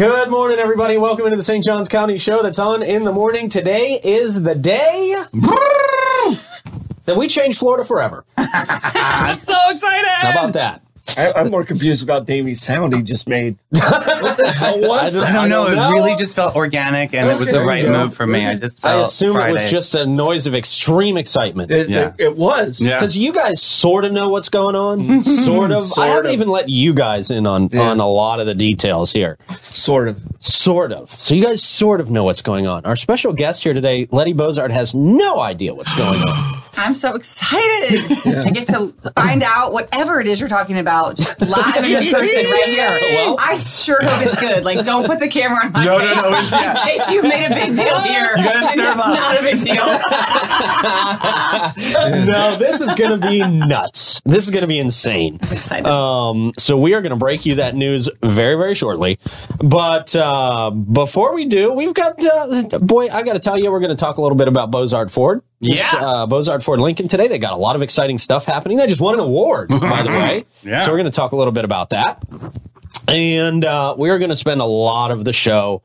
Good morning, everybody. Welcome into the St. Johns County Show that's on in the morning. Today is the day that we change Florida forever. I'm so excited. How about that? I, I'm more confused about Davey's sound he just made. what the hell was I that? I don't know. don't It know. really just felt organic, and it was the right there you go. move for me. I just I felt assume it was just a noise of extreme excitement. It, Yeah. it, it was. Yeah. Because you guys sort of know what's going on. sort of. I haven't of. even let you guys in on, Yeah. on a lot of the details here. Sort of. Sort of. So you guys sort of know what's going on. Our special guest here today, Letti Bozard, has no idea what's going on. I'm so excited to get to find out whatever it is you're talking about, just live in person right here. Well- I sure hope it's good. Like, don't put the camera on my No, no, face no, it's- yeah. in case you've made a big deal here. You gotta serve it's up. not a big deal. no, this is going to be nuts. This is going to be insane. excited. Um, so we are going to break you that news very, very shortly. But uh, before we do, we've got uh, boy. I got to tell you, we're going to talk a little bit about Bozard Ford. Yeah. uh, Bozard Ford Lincoln today. They got a lot of exciting stuff happening. They just won an award, by the way. Yeah. So we're going to talk a little bit about that, and uh, we are going to spend a lot of the show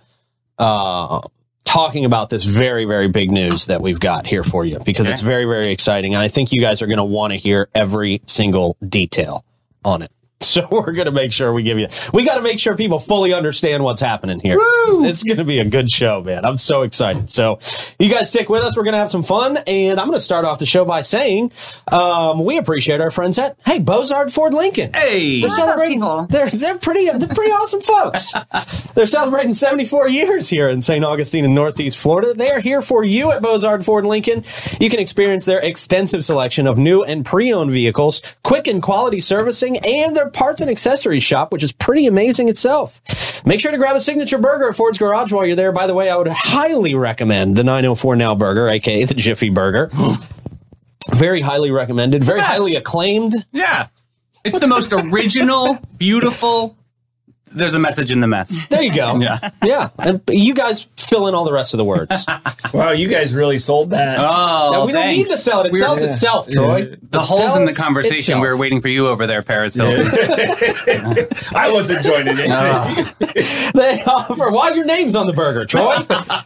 uh, talking about this very, very big news that we've got here for you because Okay. it's very, very exciting. And I think you guys are going to want to hear every single detail on it. So we're going to make sure we give you, we got to make sure people fully understand what's happening here. It's going to be a good show, man. I'm so excited. So you guys stick with us. We're going to have some fun. And I'm going to start off the show by saying, um, we appreciate our friends at, hey, Bozard Ford Lincoln. Hey, They're celebrating. They're they're pretty they're pretty awesome folks. They're celebrating 74 years here in St. Augustine in Northeast Florida. They are here for you at Bozard Ford Lincoln. You can experience their extensive selection of new and pre-owned vehicles, quick and quality servicing, and their parts and accessories shop, which is pretty amazing itself. Make sure to grab a signature burger at Ford's Garage while you're there. By the way, I would highly recommend the 904 Now Burger, aka the Jiffy Burger. Very highly recommended, very highly acclaimed. yeah, it's the most original, beautiful. There's a message in the mess. There you go. Yeah. Yeah. And you guys fill in all the rest of the words. Wow, you guys really sold that. Oh, Now, we don't need to sell it. It We're- sells Yeah. itself, Yeah. Troy. The It holes in the conversation. itself. We were waiting for you over there, Paris Hilton. I wasn't joining it. Oh. They offer, while your name's on the burger, Troy,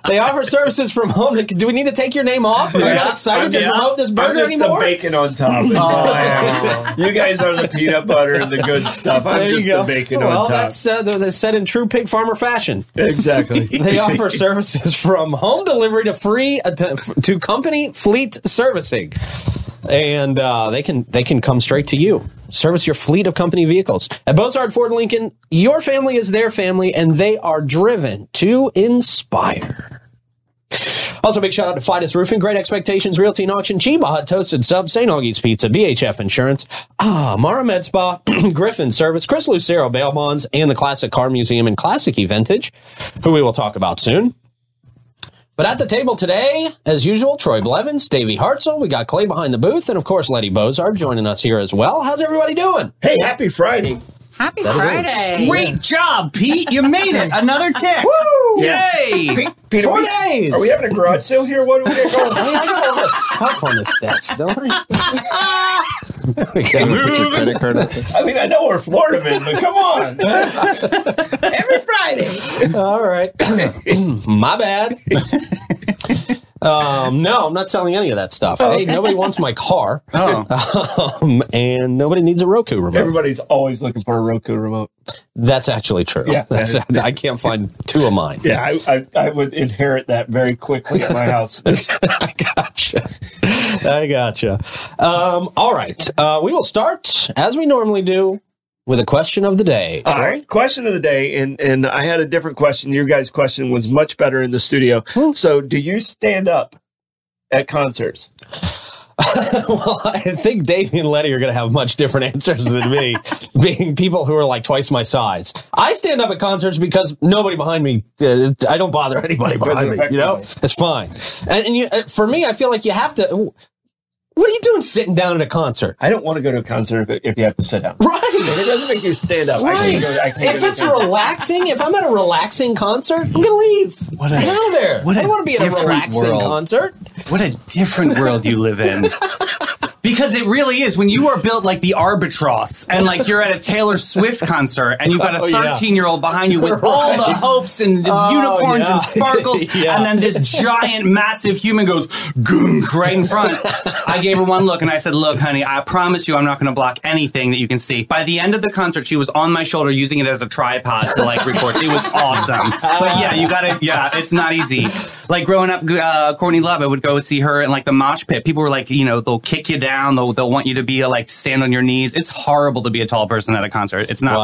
they offer services from home. To, do we need to take your name off? Are you not excited to I'm promote this I'm burger just anymore? the bacon on top. Oh. you guys are the peanut butter and the good stuff. I'm There just go. the bacon well, on top. Uh, that's uh, that's said in true pig farmer fashion. exactly. They offer services from home delivery to free uh, to, to company fleet servicing, and uh, they can they can come straight to you. Service your fleet of company vehicles at Bozard Ford Lincoln. Your family is their family, and they are driven to inspire. Also, big shout out to Fidus Roofing, Great Expectations, Realty and Auction, Cheba Hut Toasted Sub, St. Augie's Pizza, BHF Insurance, Ah, Mara Med Spa, Griffin Service, Chris Lucero Bail Bonds, and the Classic Car Museum and Classic Eventage, who we will talk about soon. But at the table today, as usual, Troy Blevins, Davey Hartzell, we got Clay behind the booth, and of course, Letti Bozard joining us here as well. How's everybody doing? Hey, happy Friday. Happy Friday. Great job, Pete. You made it. Another tick. Woo! Yay! Pe- Peter, Four we- days! Are we having a garage sale here? What are we going? Hey, I got all this stuff on this desk, don't I? We got- Put your credit card up there. I mean, I know we're Florida men, but come on. Every Friday. All right. My bad. Um, no, I'm not selling any of that stuff. Hey, nobody wants my car. Oh, Um, and nobody needs a Roku remote. Everybody's always looking for a Roku remote. That's actually true. Yeah. That's, I can't find two of mine. Yeah, I, I, I would inherit that very quickly at my house. I gotcha. I gotcha. Um, all right. Uh, we will start, as we normally do, with a question of the day. All right, question of the day, and and I had a different question. Your guys' question was much better in the studio. So, do you stand up at concerts? well, I think Davey and Letti are going to have much different answers than me, being people who are like twice my size. I stand up at concerts because nobody behind me, uh, I don't bother anybody behind me. You know, it's fine. And, and you, uh, for me, I feel like you have to. What are you doing sitting down at a concert? I don't want to go to a concert if, if you have to sit down. Right. If it doesn't make you stand up, I Right. can't go. I can't If it's relaxing, if I'm at a relaxing concert, I'm gonna leave. What a- Get out of there. what I don't want to be at a relaxing world. concert. what a different world you live in. Because it really is. When you are built like the Albatross and like you're at a Taylor Swift concert and you've got a Oh, 13 year old behind you with all the hopes and the Oh, unicorns yeah. and sparkles, Yeah. and then this giant, massive human goes goonk right in front. I gave her one look and I said, Look, honey, I promise you I'm not going to block anything that you can see. By the end of the concert, she was on my shoulder using it as a tripod to like record. It was awesome. But yeah, you got to, yeah, it's not easy. Like growing up, uh, Courtney Love, I would go see her in like the mosh pit. People were like, you know, they'll kick you down. They'll, they'll want you to be like stand on your knees. It's horrible to be a tall person at a concert. It's not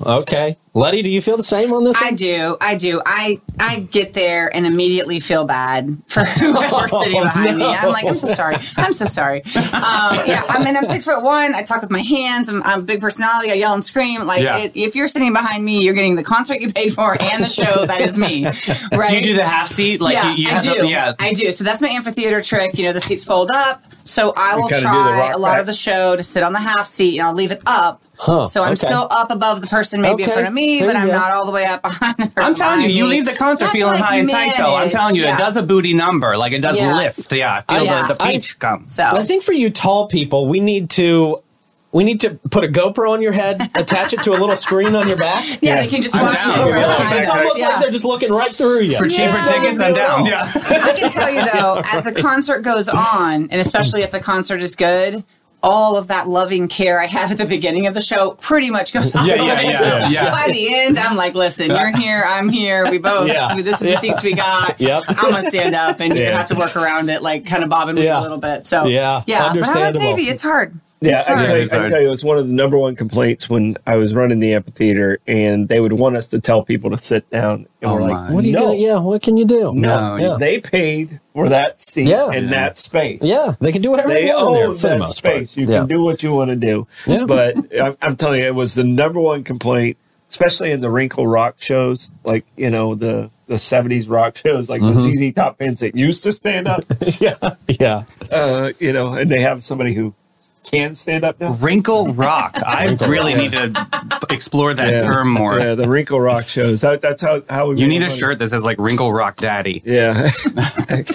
fun. Okay. Letti, do you feel the same on this? I one? do. I do. I I get there and immediately feel bad for whoever's sitting behind me. I'm like, I'm so sorry. I'm so sorry. Um, yeah, I mean, I'm six foot one. I talk with my hands. I'm, I'm a big personality. I yell and scream. Like, Yeah. it, if you're sitting behind me, you're getting the concert you paid for and the show that is me. Right? Do you do the half seat? Like yeah, you, you I do. to- yeah. I do. So that's my amphitheater trick. You know, the seats fold up. So I will kinda do the try a lot back. of the show to sit on the half seat and I'll leave it up. Huh, so I'm okay. still up above the person maybe in front of me, there but I'm go. not all the way up behind the person. I'm telling you, you me. leave the concert That's feeling like high and tight, though. I'm telling you, yeah. it does a booty number. Like it does Yeah. lift. Yeah, I feel Yeah. the, the I- peach come. So I think for you tall people, we need to we need to put a GoPro on your head, attach it to a little screen on your back. yeah, Yeah. they can just I'm watch down. it. Really? It's almost Yeah. like they're just looking right through you. For cheaper It's no tickets, big I'm down. Yeah. I can tell you though, as the concert goes on, and especially if the concert is good, all of that loving care I have at the beginning of the show pretty much goes on. Yeah, the yeah, yeah, yeah. By the end, I'm like, listen, you're here, I'm here, we both. Yeah. This is the seats we got. Yep. I'm gonna stand up, and gonna have to work around it, like kind of bobbing with a little bit. So Yeah, yeah. But I'm understandable. It's hard. Yeah, I can, tell you, It's I can tell you, it's one of the number one complaints when I was running the amphitheater, and they would want us to tell people to sit down, and Oh we're my. like, What are you no, gonna? Yeah, what can you do? no, No, yeah. they paid for that seat Yeah. and Yeah. that space. Yeah, they can do whatever they, They want in there own for the that most space. part. You yeah. can do what you want to do. Yeah. But I'm, I'm telling you, it was the number one complaint, especially in the Wrinkle Rock shows, like you know the the '70s rock shows, like Mm-hmm. the ZZ Top fans that used to stand up. yeah, yeah. uh, you know, and they have somebody who can stand up now. Wrinkle Rock. I really need to explore that term more. Yeah, the Wrinkle Rock shows. That, that's how how we You need a money. shirt that says like Wrinkle Rock Daddy. Yeah,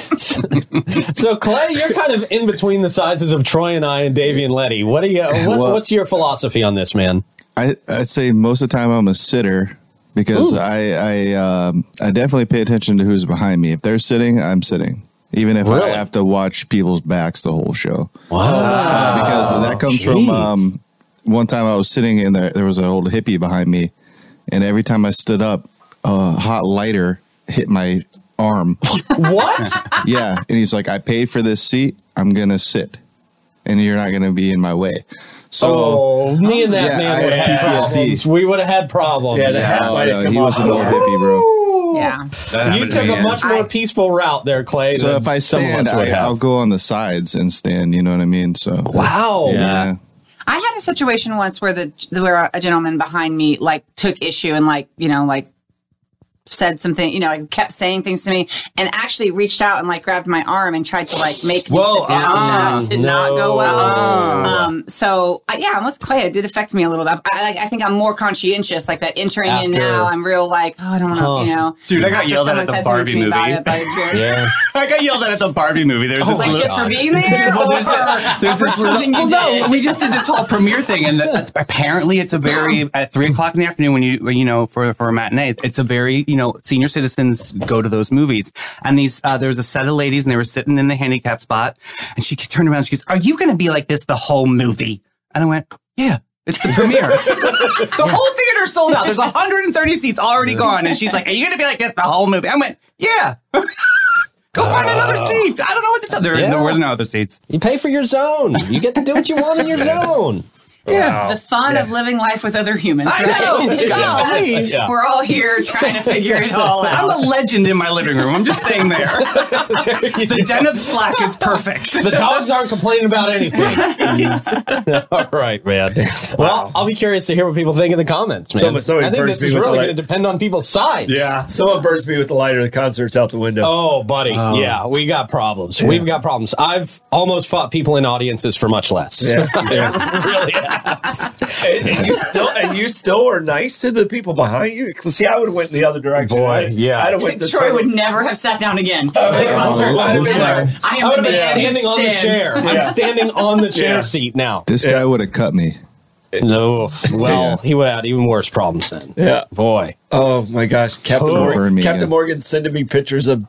So Clay, you're kind of in between the sizes of Troy and I and Davey and Letty. What are you? What, Well- what's your philosophy on this, man? I I'd say most of the time I'm a sitter because Ooh. I I um, I definitely pay attention to who's behind me. If they're sitting, I'm sitting, even if Really? I have to watch people's backs the whole show. Wow. Uh, because that comes from um, one time I was sitting in there. There was an old hippie behind me, and every time I stood up, a hot lighter hit my arm. what? yeah, and he's like, "I paid for this seat. I'm gonna sit, and you're not gonna be in my way." So. Oh, me and that Yeah, man I would have had had PTSD. problems. We would have had problems. Yeah, the hat might have no, he was off. an old hippie, bro. Yeah. You happened to took a yeah. much more I- peaceful route there, Clay. So if I stand, I, I'll go on the sides and stand. You know what I mean? So Wow. yeah. I had a situation once where the where a gentleman behind me like took issue and like you know like said something you know like kept saying things to me and actually reached out and like grabbed my arm and tried to like make me Whoa, sit down. uh-uh. that did not go well. Um, so uh, yeah, I'm with Clay. It did affect me a little bit. I, I, I think I'm more conscientious, like that entering in now. I'm real like oh, I don't want to, Huh. you know. Dude, I got after yelled at at the Barbie to me about movie. it, but it's very Yeah. I got yelled at at the Barbie movie. There's this like little, just for being there Well, there's a- there's this little- well, no, we just did this whole premiere thing, and the, apparently it's a very at three o'clock in the afternoon when you you know for for a matinee. It's a very you know senior citizens go to those movies, and these uh, there was a set of ladies, and they were sitting in the handicap spot, and she turned around, and she goes, "Are you going to be like this the whole movie?" And I went, "Yeah." It's the premiere. the whole theater sold out. There's 130 seats already gone. And she's like, Are you going to be like this the whole movie? I went, Yeah. Go find another seat. I don't know what to tell. There is Yeah. there was no other seats. You pay for your zone. You get to do what you want in your zone. Yeah. the fun of living life with other humans. I right? know. Golly. Yeah. We're all here trying to figure it all out. I'm a legend in my living room. I'm just staying there. the den of slack is perfect. The dogs aren't complaining about anything. All right, man. Well, I'll be curious to hear what people think in the comments, man. Someone- somebody I think this is really going to depend on people's size. Yeah. Someone burns me with the lighter. The concert's out the window. Oh, buddy. Oh. Yeah, we got problems. We've got problems. I've almost fought people in audiences for much less. Yeah. really have. And, and you still and you still are nice to the people behind you. See, I would have went in the other direction. Boy, I, yeah. I'd have went to Troy would never have sat down again. Oh, at a yeah. Oh, I this would have been guy- I I am would the have been man who standing on the stands. chair. I'm standing on the chair Yeah. seat now. This guy would have cut me. No, well, Yeah. he would have had even worse problems then. Yeah. boy. Oh my gosh, Captain Oh. Morgan, Captain again. Morgan sending me pictures of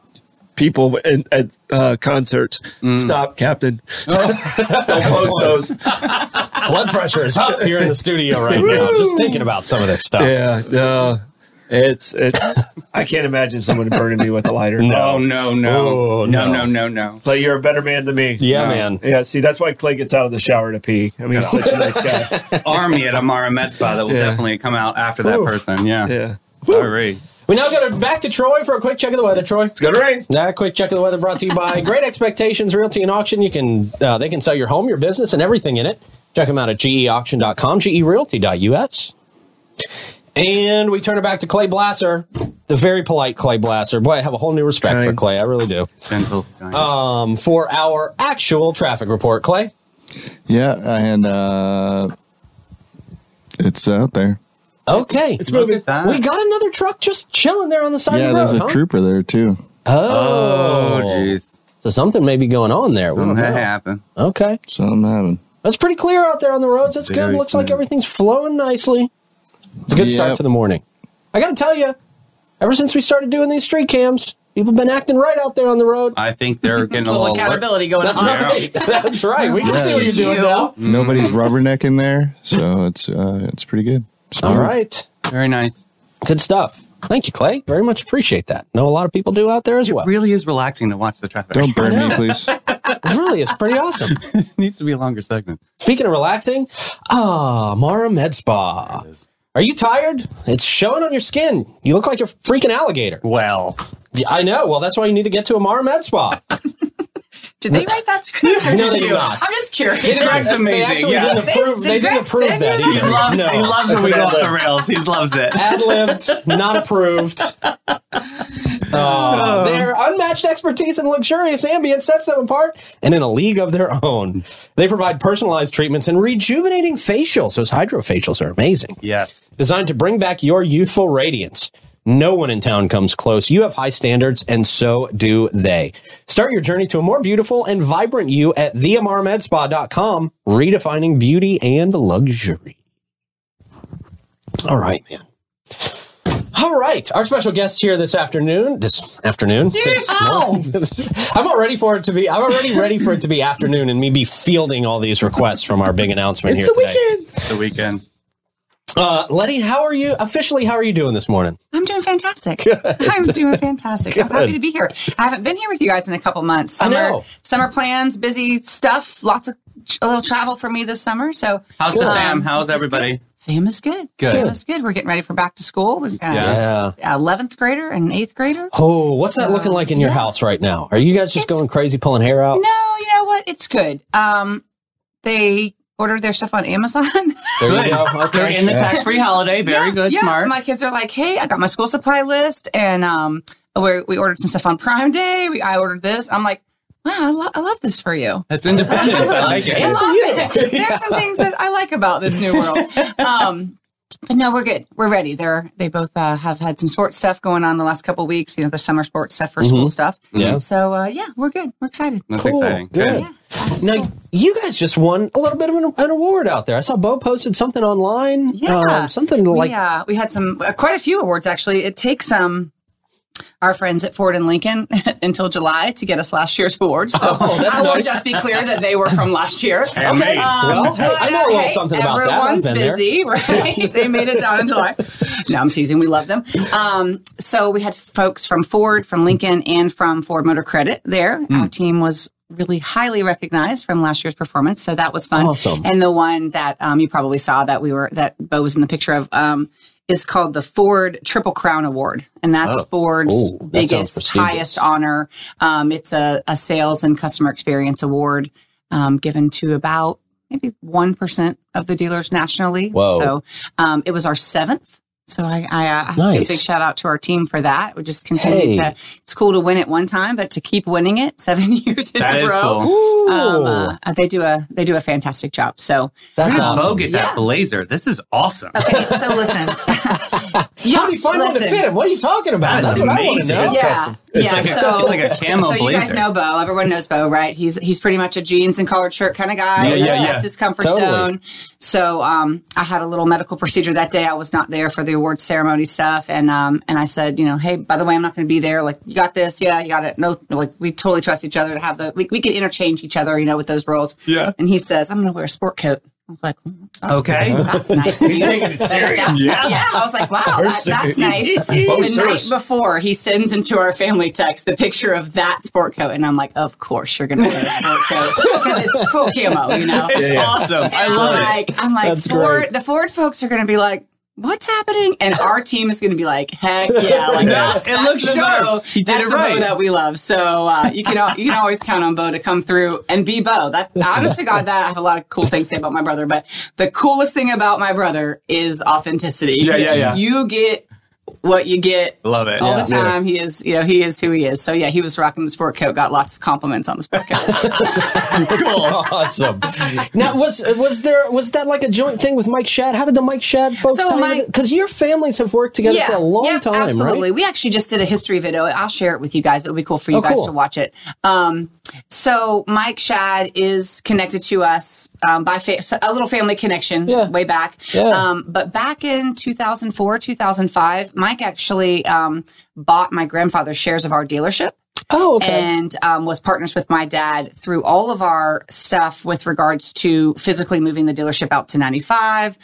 people in, at uh, concerts. Stop, Captain. Don't post those. Blood pressure is up here in the studio right now. Just thinking about some of this stuff. Yeah, no, it's it's. I can't imagine someone burning me with a lighter. No. Oh no no Oh, no no. no no no. But you're a better man than me. Yeah, No. man. Yeah, see, that's why Clay gets out of the shower to pee. I mean, he's such a nice guy. Army at Amara Med Spa that will Yeah. definitely come out after that Oof. person. Yeah. Yeah. Sorry. We now go to back to Troy for a quick check of the weather. Troy. It's gonna rain. That quick check of the weather brought to you by Great Expectations Realty and Auction. You can uh, they can sell your home, your business, and everything in it. Check them out at geauction.com, gerealty.us. And we turn it back to Clay Blasser, the very polite Clay Blasser. Boy, I have a whole new respect for Clay. I really do. Gentle. giant. Um, for our actual traffic report, Clay. Yeah, and uh, it's out there. Okay, It's moving. at we got another truck just chilling there on the side Yeah, of the road. there's a huh? trooper there too. Oh, oh jeez. So something may be going on there. We Something know. happened. Okay. Something happened. That's pretty clear out there on the roads. That's good. Very Looks like everything's flowing nicely. It's a good start to the morning. I got to tell you, ever since we started doing these street cams, people have been acting right out there on the road. I think they're getting a Little little accountability going That's on. right. That's right. We can Yeah. see what you're doing You. now. Nobody's rubbernecking there, so it's uh, it's pretty good. All right. Very nice. Good stuff. Thank you, Clay. Very much appreciate that. Know a lot of people do out there as well. Really is relaxing to watch the traffic. Don't burn me, please. It really is pretty awesome. it needs to be a longer segment. Speaking of relaxing, ah, Mara Med Spa. Are you tired? It's showing on your skin. You look like a freaking alligator. Well, Yeah, I know. Well, that's why you need to get to Amara Med Spa. Did they write that script? or No, did they you? not. I'm just curious. Greg's They amazing, actually yeah. didn't They- approve. did They didn't approve that either. that? he loves No. he loves when we go off the rails. He loves it. Ad libbed, not approved. Uh, their unmatched expertise and luxurious ambience sets them apart and in a league of their own. They provide personalized treatments and rejuvenating facials. Those hydrofacials are amazing. Yes. Designed to bring back your youthful radiance. No one in town comes close. You have high standards, and so do they. Start your journey to a more beautiful and vibrant you at theamarmedspa.com, redefining beauty and luxury. All right, man. All right, our special guest here this afternoon. This afternoon. This. I'm all ready for it to be. I'm already ready for it to be afternoon, and me be fielding all these requests from our big announcement It's here the today. weekend. It's the weekend. Uh, Letti, how are you? Officially, how are you doing this morning? I'm doing fantastic. I'm doing fantastic. I'm happy to be here. I haven't been here with you guys in a couple months. I Summer, know. Summer plans, busy stuff, lots of a little travel for me this summer. So How's the um, fam? How's everybody? good. Fam is good. Good. Fam is good. We're getting ready for back to school. We've got Yeah. eleventh grader and eighth grader. Oh, what's that looking like in your house right now? Are you guys just It's- going crazy, pulling hair out? No, you know what? It's good. Um, they ordered their stuff on Amazon. There you go. They're Okay. in the Yeah. tax free holiday. Very Yeah, good. yeah. Smart. My kids are like, "Hey, I got my school supply list, and um, we we ordered some stuff on Prime Day. We, I ordered this. I'm like, wow, I, lo- I love this for you. That's independence. I like I it. love it. There's some things that I like about this new world. Um, but no, we're good. We're ready. They're they both uh, have had some sports stuff going on the last couple of weeks. You know, the summer sports stuff for school stuff. Mm-hmm. Yeah. So uh, yeah, we're good. We're excited. That's Cool. exciting. Good. Good. Yeah. Now, school. you guys just won a little bit of an, an award out there. I saw Bo posted something online. Yeah. Um, something like. we, uh, we had some uh, quite a few awards actually. It takes um our friends at Ford and Lincoln until July to get us last year's awards. So Oh, that's I will just be clear that they were from last year. Okay. Um, Well, hey, I know a little something about that. There. busy, right? they made it down in July. No, I'm teasing. We love them. Um, so we had folks from Ford, from Lincoln, and from Ford Motor Credit there. Hmm. Our team was really highly recognized from last year's performance, so that was fun. Awesome. And the one that um, you probably saw that we were that Bo was in the picture of um, is called the Ford Triple Crown Award, and that's Oh. Ford's Ooh, that biggest, highest honor. Um, it's a, a sales and customer experience award um, given to about maybe one percent of the dealers nationally. Whoa. So um, it was our seventh So I, I uh, have to give Nice. a big shout out to our team for that. We just continue Hey. to. It's cool to win it one time, but to keep winning it seven years in That a is row. cool. Um, uh, they do a they do a fantastic job. So that's Where did Bo awesome. get Yeah. that blazer? This is awesome. okay, so listen. How do you find one to listen. fit him? What are you talking about? That is That's what I want to amazing. know. It's Yeah, custom. It's yeah. like a- so it's like a camo So you guys know Bo. Everyone knows Bo, right? He's he's pretty much a jeans and collared shirt kind of guy. Yeah, yeah, yeah. That's his comfort Totally. zone. So um, I had a little medical procedure that day. I was not there for the awards ceremony stuff, and um, and I said, you know, hey, by the way, I'm not going to be there. Like, you got this? Yeah, you got it. No, like we totally trust each other to have the we we can interchange each other, you know, with those roles. Yeah. And he says, I'm going to wear a sport coat. I was like, "Oh, that's Okay. that's nice. He's taking it serious. Yeah. yeah. I was like, wow, that, that's nice. Oh, the sir. night before, he sends into our family text the picture of that sport coat, and I'm like, of course you're going to wear a sport coat because it's full camo, you know. It's Yeah, yeah. awesome. I love I'm it. like, I'm like, That's Ford, great. the Ford folks are going to be like, what's happening? And our team is going to be like, heck yeah, like that's, It looks the sharp. Bo. He did that's it the right. Bo that we love. So uh, you can you can always count on Bo to come through and be Bo. That honest to God, that I have a lot of cool things to say about my brother. But the coolest thing about my brother is authenticity. Yeah, yeah, yeah. You get what you get Love it. all Yeah. the time. He is, you know, he is who he is. So yeah, he was rocking the sport coat. Got lots of compliments on the sport coat. awesome. Now, was was there was that like a joint thing with Mike Shad? How did the Mike Shad folks So come Because your families have worked together for a long yeah, time, absolutely. right? We actually just did a history video. I'll share it with you guys. It would be cool for you Oh, guys cool. to watch it. Um, so Mike Shad is connected to us um, by fa- a little family connection Yeah. way back. Yeah. Um, but back in 2004, 2005, Mike actually um, bought my grandfather's shares of our dealership Oh, okay. and um, was partners with my dad through all of our stuff with regards to physically moving the dealership out to 95,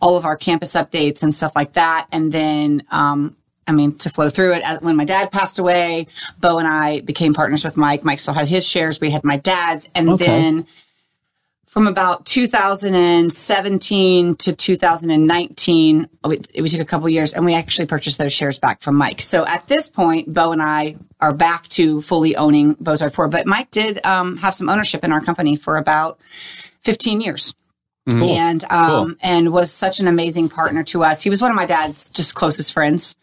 all of our campus updates and stuff like that. And then, um, I mean, to flow through it, when my dad passed away, Bo and I became partners with Mike. Mike still had his shares. We had my dad's. And Okay. then from about 2017 to 2019, we, we took a couple years and we actually purchased those shares back from Mike. So at this point, Bo and I are back to fully owning Bozard Ford. But Mike did um, have some ownership in our company for about 15 years. And um, and was such an amazing partner to us. He was one of my dad's just closest friends.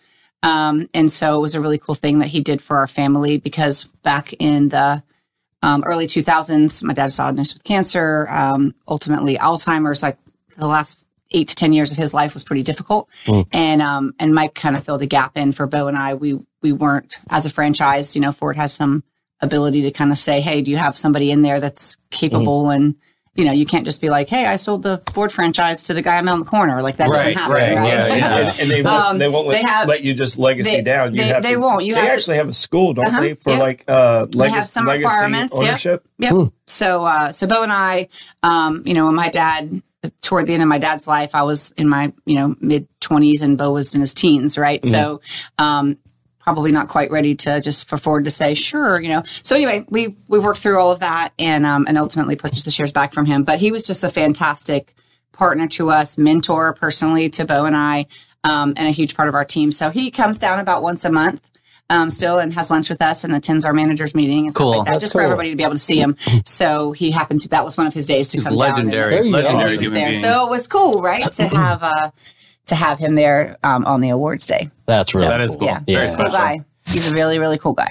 Um, and so it was a really cool thing that he did for our family because back in the um, early 2000s, my dad was diagnosed with cancer, um, ultimately Alzheimer's. Like the last eight to 10 years of his life was pretty difficult. And, um, and Mike kind of filled a gap in for Bo and I. We, we weren't as a franchise, you know, Ford has some ability to kind of say, Hey, do you have somebody in there that's capable and, you know, you can't just be like, "Hey, I sold the Ford franchise to the guy I met on the corner." Like that Right, doesn't happen, right, right? yeah, yeah. and, and they won't, Um, they won't let, they have- let you just legacy they- down. You they- have they to, won't. You they have to- actually have a school, don't Uh-huh, they, for yeah. like uh, They leg- have some legacy requirements. Yep. ownership? Yep. So, uh, so Bo and I, um, you know, when my dad, toward the end of my dad's life, I was in my, you know, mid twenties and Bo was in his teens, right? So, um, probably not quite ready to just for Ford to say, sure, you know. So anyway, we, we worked through all of that and, um, and ultimately purchased the shares back from him. But he was just a fantastic partner to us, mentor personally to Bo and I, um, and a huge part of our team. So he comes down about once a month. Um, still and has lunch with us and attends our managers meeting and stuff Cool. like that, That's just cool. for everybody to be able to see him. So he happened to that was one of his days to He's come legendary. There you go. down. and- Legendary he was human there. being. So it was cool, right, to have uh, to have him there um, on the awards day. That's really that is cool. Yeah, Yeah. he's a cool guy. He's a really really cool guy.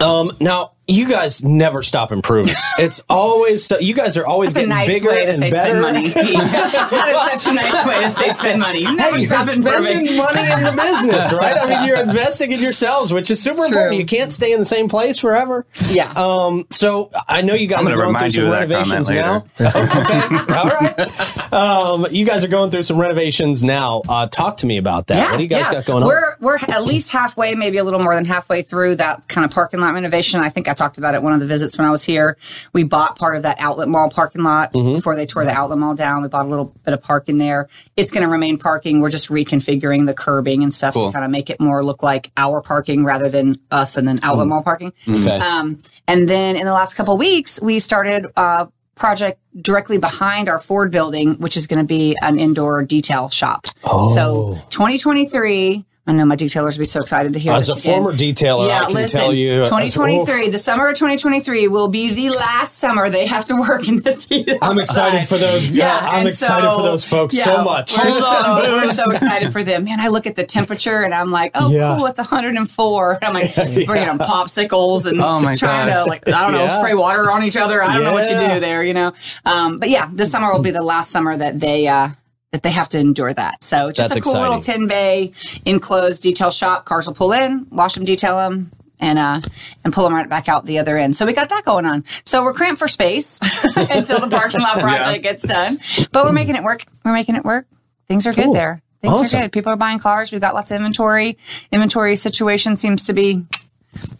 Um, now you guys never stop improving. It's always so. You guys are always That's a getting nice bigger way to and say better. spend money. that is such a nice way to say spend money. You never Hey, you're stop spending improving. money in the business, right? I mean, you're investing in yourselves, which is super It's important. true. You can't stay in the same place forever. Yeah. Um, so I know you guys are gonna through some renovations now. okay. All right. Um, you guys are going through some renovations now. Uh, talk to me about that. what do you guys got going on? We're we're at least halfway, maybe a little more than halfway through that kind of parking lot renovation. I think I talked about it one of the visits when I was here. We bought part of that outlet mall parking lot Mm-hmm. before they tore the outlet mall down. We bought a little bit of parking there. It's going to remain parking. We're just reconfiguring the curbing and stuff Cool. to kind of make it more look like our parking rather than us and then outlet mall parking. okay. Um, and then in the last couple of weeks, we started a project directly behind our Ford building, which is going to be an indoor detail shop. Oh. So 2023, I know my detailers will be so excited to hear that. As this a again. former detailer, yeah, I can listen, tell you, uh, 2023, the summer of 2023 will be the last summer they have to work in this heat. I'm excited for those. Yeah, I'm and excited for those folks yeah, so much. We're so, we're so excited for them. Man, I look at the temperature and I'm like, oh, Yeah. cool, it's 104. I'm like bringing them popsicles and Oh, my trying gosh. to like I don't know Yeah. spray water on each other. I don't know what you do there, you know. Um, but yeah, this summer will be the last summer that they. Uh, that they have to endure that. So just That's a cool little exciting. 10 bay enclosed detail shop. Cars will pull in, wash them, detail them, and uh and pull them right back out the other end. So we got that going on. So we're cramped for space until the parking lot project gets done. But we're making it work. We're making it work. Things are Cool. good there. Things Awesome. are good. People are buying cars. We've got lots of inventory. Inventory situation seems to be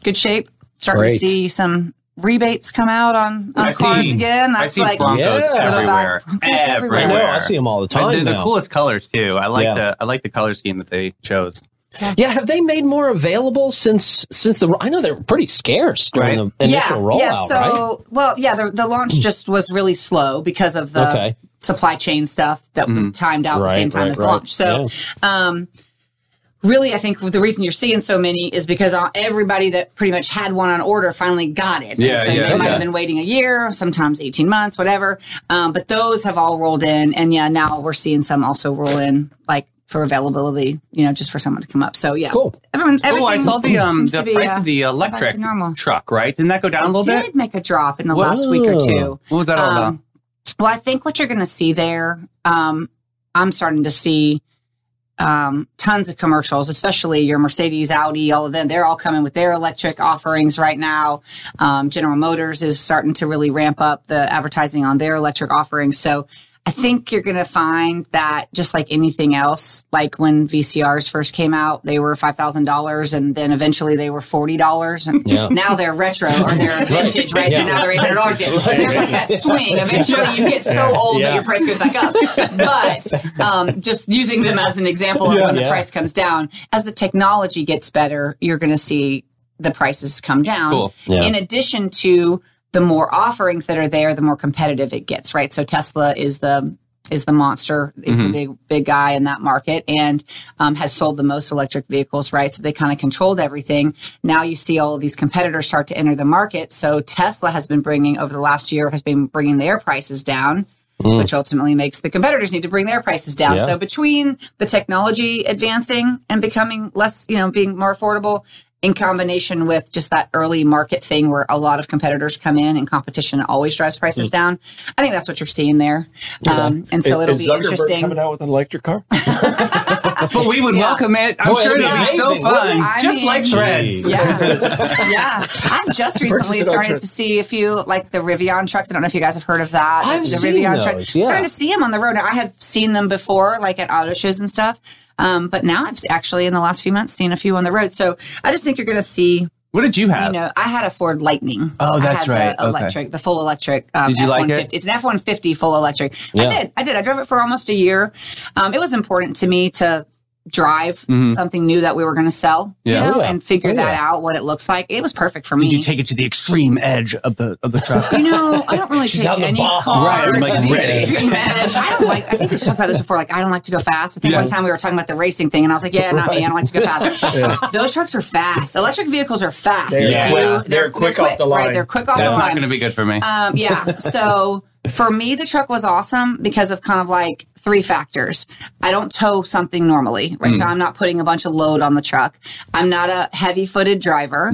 good shape. Starting Great. to see some rebates come out on, on I cars see- again. I That's see like Broncos Yeah. everywhere. Broncos everywhere. I know. I see them all the time They're the coolest colors too. I like Yeah. the I like the color scheme that they chose. Yeah, have they made more available since since the? I know they're pretty scarce during Right. the initial rollout, yeah. So, right? well, yeah, the, the launch just was really slow because of the Okay. supply chain stuff that was timed out at the same time right, as the launch. So, um, really, I think the reason you're seeing so many is because uh, everybody that pretty much had one on order finally got it. Yeah, so yeah, they might have been waiting a year, sometimes 18 months, whatever. Um, but those have all rolled in. And yeah, now we're seeing some also roll in, like, for availability, you know, just for someone to come up. So yeah, Cool. Everyone, Oh, I saw the um the be, price uh, of the electric normal. truck, right? Didn't that go down a little bit? did make a drop in the last week or two. What was that all Um, about? Well, I think what you're going to see there, um, I'm starting to see um, tons of commercials, especially your Mercedes, Audi, all of them. They're all coming with their electric offerings right now. Um, General Motors is starting to really ramp up the advertising on their electric offerings. So I think you're going to find that just like anything else, like when VCRs first came out, they were $5,000 and then eventually they were $40. And Yeah. now they're retro or they're vintage, right? Yeah. So now they're $800 again. There's like that swing. Eventually you get so old Yeah. that your price goes back up. But um, just using them as an example of when the price comes down, as the technology gets better, you're going to see the prices come down. Cool. In addition to the more offerings that are there, the more competitive it gets, right? So Tesla is the is the monster, is the big big guy in that market, and um, has sold the most electric vehicles, right? So they kind of controlled everything. Now you see all of these competitors start to enter the market. So Tesla has been bringing over the last year has been bringing their prices down. Which ultimately makes the competitors need to bring their prices down. Yeah. So between the technology advancing and becoming less, you know, being more affordable, in combination with just that early market thing where a lot of competitors come in and competition always drives prices down. I think that's what you're seeing there. Um, and so it'll is be Zuckerberg interesting. coming out with an electric car? But we would Yeah. welcome it. I'm Boy, sure it'd it'd be be so fun. wouldn't? I Just mean- like threads. Yeah. yeah. I've just recently Purchase it on started to see a few like the Rivian trucks. I don't know if you guys have heard of that. I've the seen Rivian those, truck. yeah. Starting to see them on the road. Now, I have seen them before, like at auto shows and stuff. Um, but now I've actually in the last few months seen a few on the road. So I just think you're going to see What did you have? You know, I had a Ford Lightning. Oh, that's right. The Okay. electric, the full electric. Um, Did you like F-150. it? It's an F one fifty full electric. Yeah. I did. I did. I drove it for almost a year. Um, it was important to me to drive something new that we were going to sell. Mm-hmm. Yeah. You know, Oh, yeah. and figure Oh, that out, what it looks like. It was perfect for me. Did you take it to the extreme edge of the of the truck? You know, I don't really She's take any ball. cars Right, I'm like, to the ready. extreme edge. I don't like. I think we've talked about this before. Like, I don't like to go fast. I think Yeah. one time we were talking about the racing thing, and I was like, "Yeah, not me. I don't like to go fast." Those trucks are fast. Electric vehicles are fast. They're If quick. you- They're quick off the Right, line. they're quick off That's the not line. going to be good for me. Um, yeah. So for me, the truck was awesome because of kind of like three factors. I don't tow something normally, right? So I'm not putting a bunch of load on the truck. I'm not a heavy footed driver.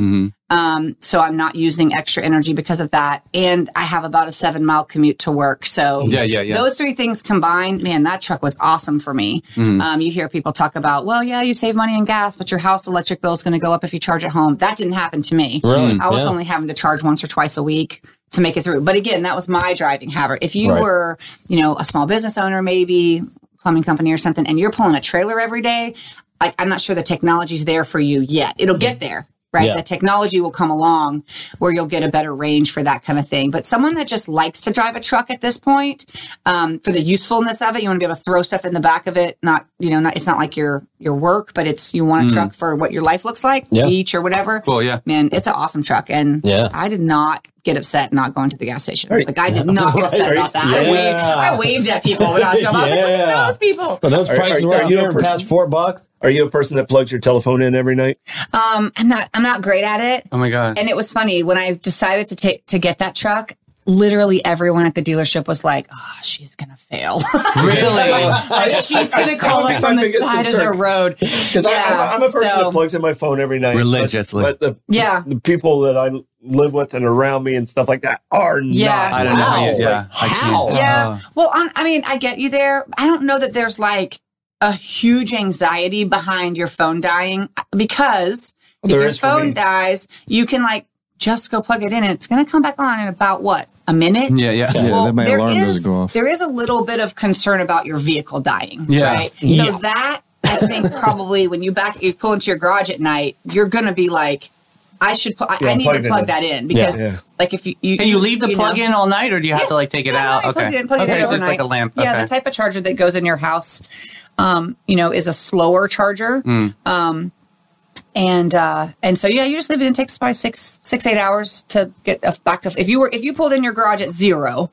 Um, so I'm not using extra energy because of that. And I have about a seven mile commute to work. So Yeah, yeah, yeah. those three things combined, man, that truck was awesome for me. Mm-hmm. Um, you hear people talk about, well, yeah, you save money in gas, but your house electric bill is going to go up if you charge at home. That didn't happen to me. Really? I was Yeah. only having to charge once or twice a week to make it through. But again, that was my driving habit. If you Right. were, you know, a small business owner, maybe plumbing company or something, and you're pulling a trailer every day, like I'm not sure the technology's there for you yet. It'll get there. Right. Yeah. The technology will come along where you'll get a better range for that kind of thing. But someone that just likes to drive a truck at this point, um, for the usefulness of it, you want to be able to throw stuff in the back of it. Not, you know, not, it's not like your, your work, but it's, you want a truck for what your life looks like, Yeah. beach or whatever Cool, yeah. man, it's an awesome truck. And Yeah. I did not get upset and not going to the gas station. Are you- like I did not get upset Are about that. I waved, I waved at people when I was going. I was like, look at those people. Well, those Are- prices are- were are you a person- past four bucks. Are you a person that plugs your telephone in every night? Um, I'm not. I'm not great at it. Oh my god. And it was funny when I decided to take to get that truck. Literally everyone at the dealership was like, "Oh, she's gonna fail. really? like she's gonna call us from the biggest side of the road." Because Yeah, I'm, I'm a person so- that plugs in my phone every night. but- Religiously. But, the, Yeah. the people that I live with and around me and stuff like that are Yeah. not. I don't know. Wow. how you- It's Yeah. like, I how? Yeah. Uh, Well, on, I mean, I get you there. I don't know that there's like a huge anxiety behind your phone dying because if There your is phone dies, you can like just go plug it in and it's going to come back on in about what a minute. yeah, yeah. Yeah, then my there alarm is- doesn't go off. There is a little bit of concern about your vehicle dying. Yeah. Right. Yeah. So that I think probably when you back you pull into your garage at night, you're going to be like. I should. Pu- I, Yeah, I need plug to plug in. that in because, Yeah. like, if you, you Can you leave the know- plug in all night, or do you have Yeah. to like take it Yeah, out? no, okay. plug it in, plug it in it's just overnight. like a lamp. Yeah, okay. the type of charger that goes in your house, um, you know, is a slower charger. Hmm. Um, and uh, and so yeah, you just leave it in. It takes by six six eight hours to get back to. If you were if you pulled in your garage at zero,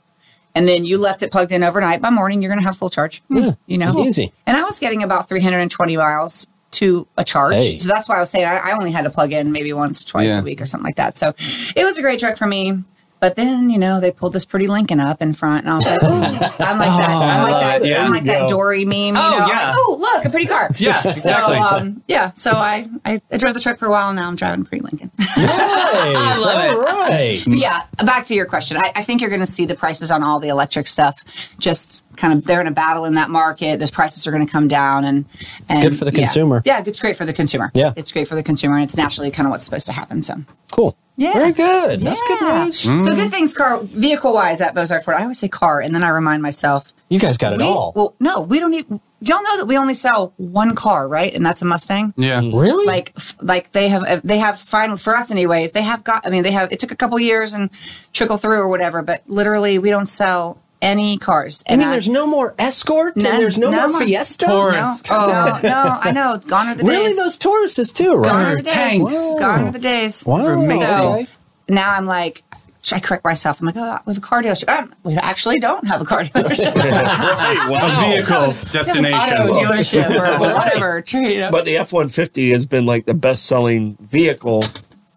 and then you left it plugged in overnight, by morning you're going to have full charge. Yeah, you know, easy. And I was getting about 320 miles to a charge, Hey. so that's why I was saying I, I only had to plug in maybe once twice Yeah. a week or something like that. So it was a great truck for me. But then, you know, they pulled this pretty Lincoln up in front, and I was like, "Ooh, I'm like that. I'm like that. Yeah. I'm like that Dory meme. You Oh, know, I'm yeah. like, oh, look, a pretty car. Yeah, exactly. So, um, yeah. So I, I, I drove the truck for a while, and now I'm driving a pretty Lincoln. Nice. love it. All right. yeah. Back to your question. I, I think you're going to see the prices on all the electric stuff just kind of they're in a battle in that market. Those prices are going to come down, and, and Good for the yeah. consumer. Yeah, it's great for the consumer. Yeah. it's great for the consumer, and it's naturally kind of what's supposed to happen. So. Cool. Yeah. Very good. That's good news. Mm. So good things, car vehicle wise at Bozard Ford. I always say car, and then I remind myself. You guys got it we, all. Well, no, we don't need. Y'all know that we only sell one car, right? And that's a Mustang. yeah. really? Like, f- like they have, they have fine for us, anyways. They have got. I mean, they have. It took a couple years and trickle through or whatever, but literally, we don't sell any cars. I And mean, there's no more Escort and None- there's no, no more more. Fiesta. Taurus. no, oh, no, I know. Gone are the days. Really, those Tauruses too, right? Gone are the days. Tanks. Gone are the days. Wow. amazing. So now I'm like, should I correct myself. I'm like, oh, we have a car dealership. Um, we actually don't have a car dealership. A vehicle We have an destination. auto dealership or That's right. whatever. You know, But the F one fifty has been like the best selling vehicle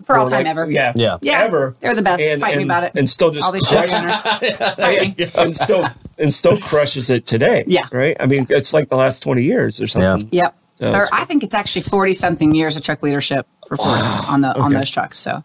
for all time like, ever. Yeah, Yeah. Yeah, ever. they're the best. Fight me about it. And still just all these crush- shop owners. Fight me. and still and still crushes it today. Yeah. right. I mean, it's like the last twenty years or something. Yep. So or I think it's actually forty something years of truck leadership for Ford on the on those trucks. So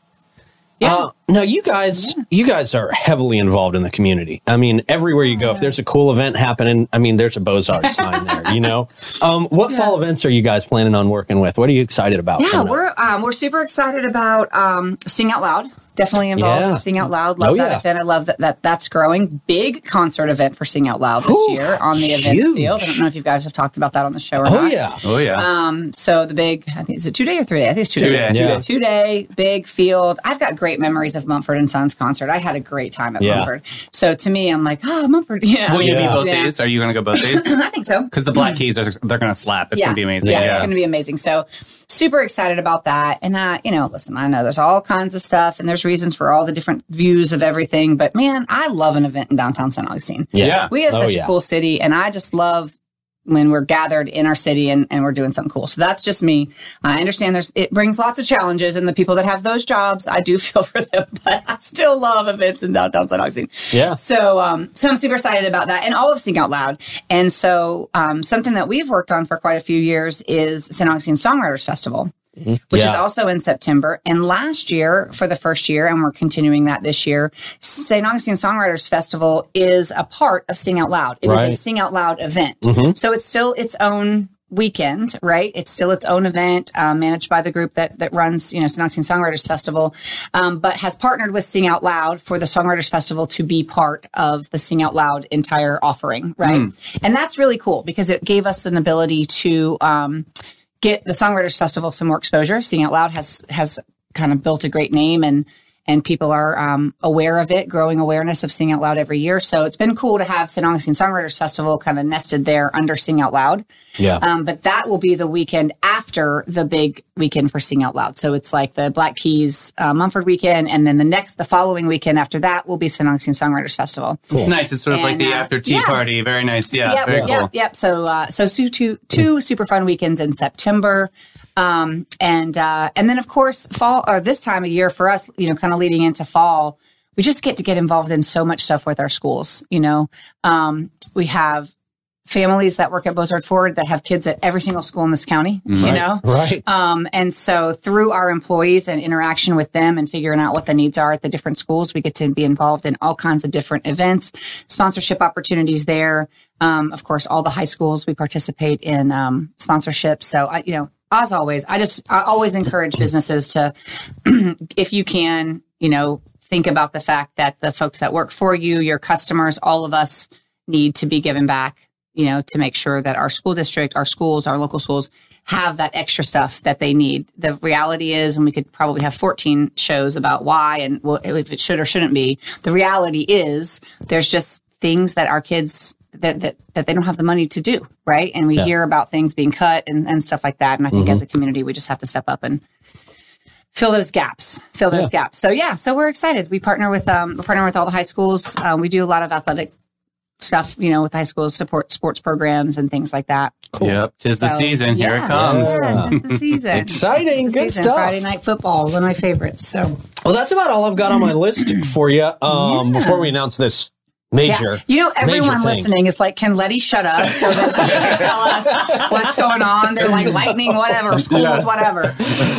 yeah, Uh, no, you guys, you guys are heavily involved in the community. I mean, everywhere you go, if there's a cool event happening, I mean, there's a Bozard sign there. You know, um, what fall events are you guys planning on working with? What are you excited about? yeah, we're um, we're super excited about um, Sing Out Loud. Definitely involved Yeah. in Sing Out Loud. Love Oh, that yeah. event. I love that, that that's growing. Big concert event for Sing Out Loud this Ooh, year on the events field. I don't know if you guys have talked about that on the show or Oh not. yeah, Oh yeah. Um, so the big, I think is it two day or three day? I think it's two, Two day. day. Yeah. Two day, big field. I've got great memories of Mumford and Sons concert. I had a great time at Yeah. Mumford. So to me, I'm like, oh, Mumford. Yeah, Will you Yeah. be both Yeah. days? Are you going to go both days? I think so. Because the Black Keys are they're going to slap. It's yeah, going to be amazing. Yeah, Yeah, it's going to be amazing. So super excited about that. And uh, you know, listen, I know there's all kinds of stuff, and there's reasons for all the different views of everything. But man, I love an event in downtown St. Augustine. Yeah. We have Oh, such yeah. a cool city, and I just love when we're gathered in our city and, and we're doing something cool. So that's just me. I understand there's it brings lots of challenges, and the people that have those jobs, I do feel for them, but I still love events in downtown St. Augustine. Yeah. So um, so I'm super excited about that, and all of Sing Out Loud. And so um, something that we've worked on for quite a few years is St. Augustine Songwriters Festival which is also in September. And last year, for the first year, and we're continuing that this year, St. Augustine Songwriters Festival is a part of Sing Out Loud. It is a Sing Out Loud event. Mm-hmm. So it's still its own weekend, right? It's still its own event uh, managed by the group that that runs, you know, St. Augustine Songwriters Festival, um, but has partnered with Sing Out Loud for the Songwriters Festival to be part of the Sing Out Loud entire offering, right? And that's really cool because it gave us an ability to um, get the Songwriters Festival some more exposure. Sing Out Loud has has kind of built a great name and and people are um, aware of it, growing awareness of Sing Out Loud every year. So it's been cool to have St. Augustine Songwriters Festival kind of nested there under Sing Out Loud. Yeah. Um, but that will be the weekend after the big weekend for Sing Out Loud. So it's like the Black Keys uh, Mumford weekend, and then the next, the following weekend after that will be St. Augustine Songwriters Festival. It's nice. It's sort of like the uh, after tea yeah. party. Very nice. Yeah, yep, very yep, cool. yep. So, uh, so two, two super fun weekends in September. Um, and, uh, and then of course, fall or this time of year for us, you know, kind of leading into fall, we just get to get involved in so much stuff with our schools. You know, um, we have families that work at Bozard Ford that have kids at every single school in this county, you know? Right. Um, and so through our employees and interaction with them and figuring out what the needs are at the different schools, we get to be involved in all kinds of different events, sponsorship opportunities there. Um, of course, all the high schools we participate in um, sponsorships. So I, you know, as always, I just I always encourage businesses to, if you can, you know, think about the fact that the folks that work for you, your customers, all of us need to be given back you know, to make sure that our school district, our schools, our local schools have that extra stuff that they need. The reality is, and we could probably have 14 shows about why and well, if it should or shouldn't be. The reality is there's just things that our kids that, that, that they don't have the money to do. Right. And we hear about things being cut and, and stuff like that. And I think as a community, we just have to step up and fill those gaps, fill those gaps. So yeah, so we're excited. We partner with, um, we partner with all the high schools. Um, we do a lot of athletic stuff, you know, with high schools support sports programs and things like that. Cool. Yep. Tis the So, season. Here it comes. Yeah, tis the season. Exciting. Tis the Good season. stuff. Friday night football, one of my favorites. So Well, that's about all I've got on my list for you. Um, Before we announce this major, yeah, you know, everyone listening is like, "Can Letti shut up so that they can tell us what's going on?" They're like, "Lightning, whatever, schools, whatever."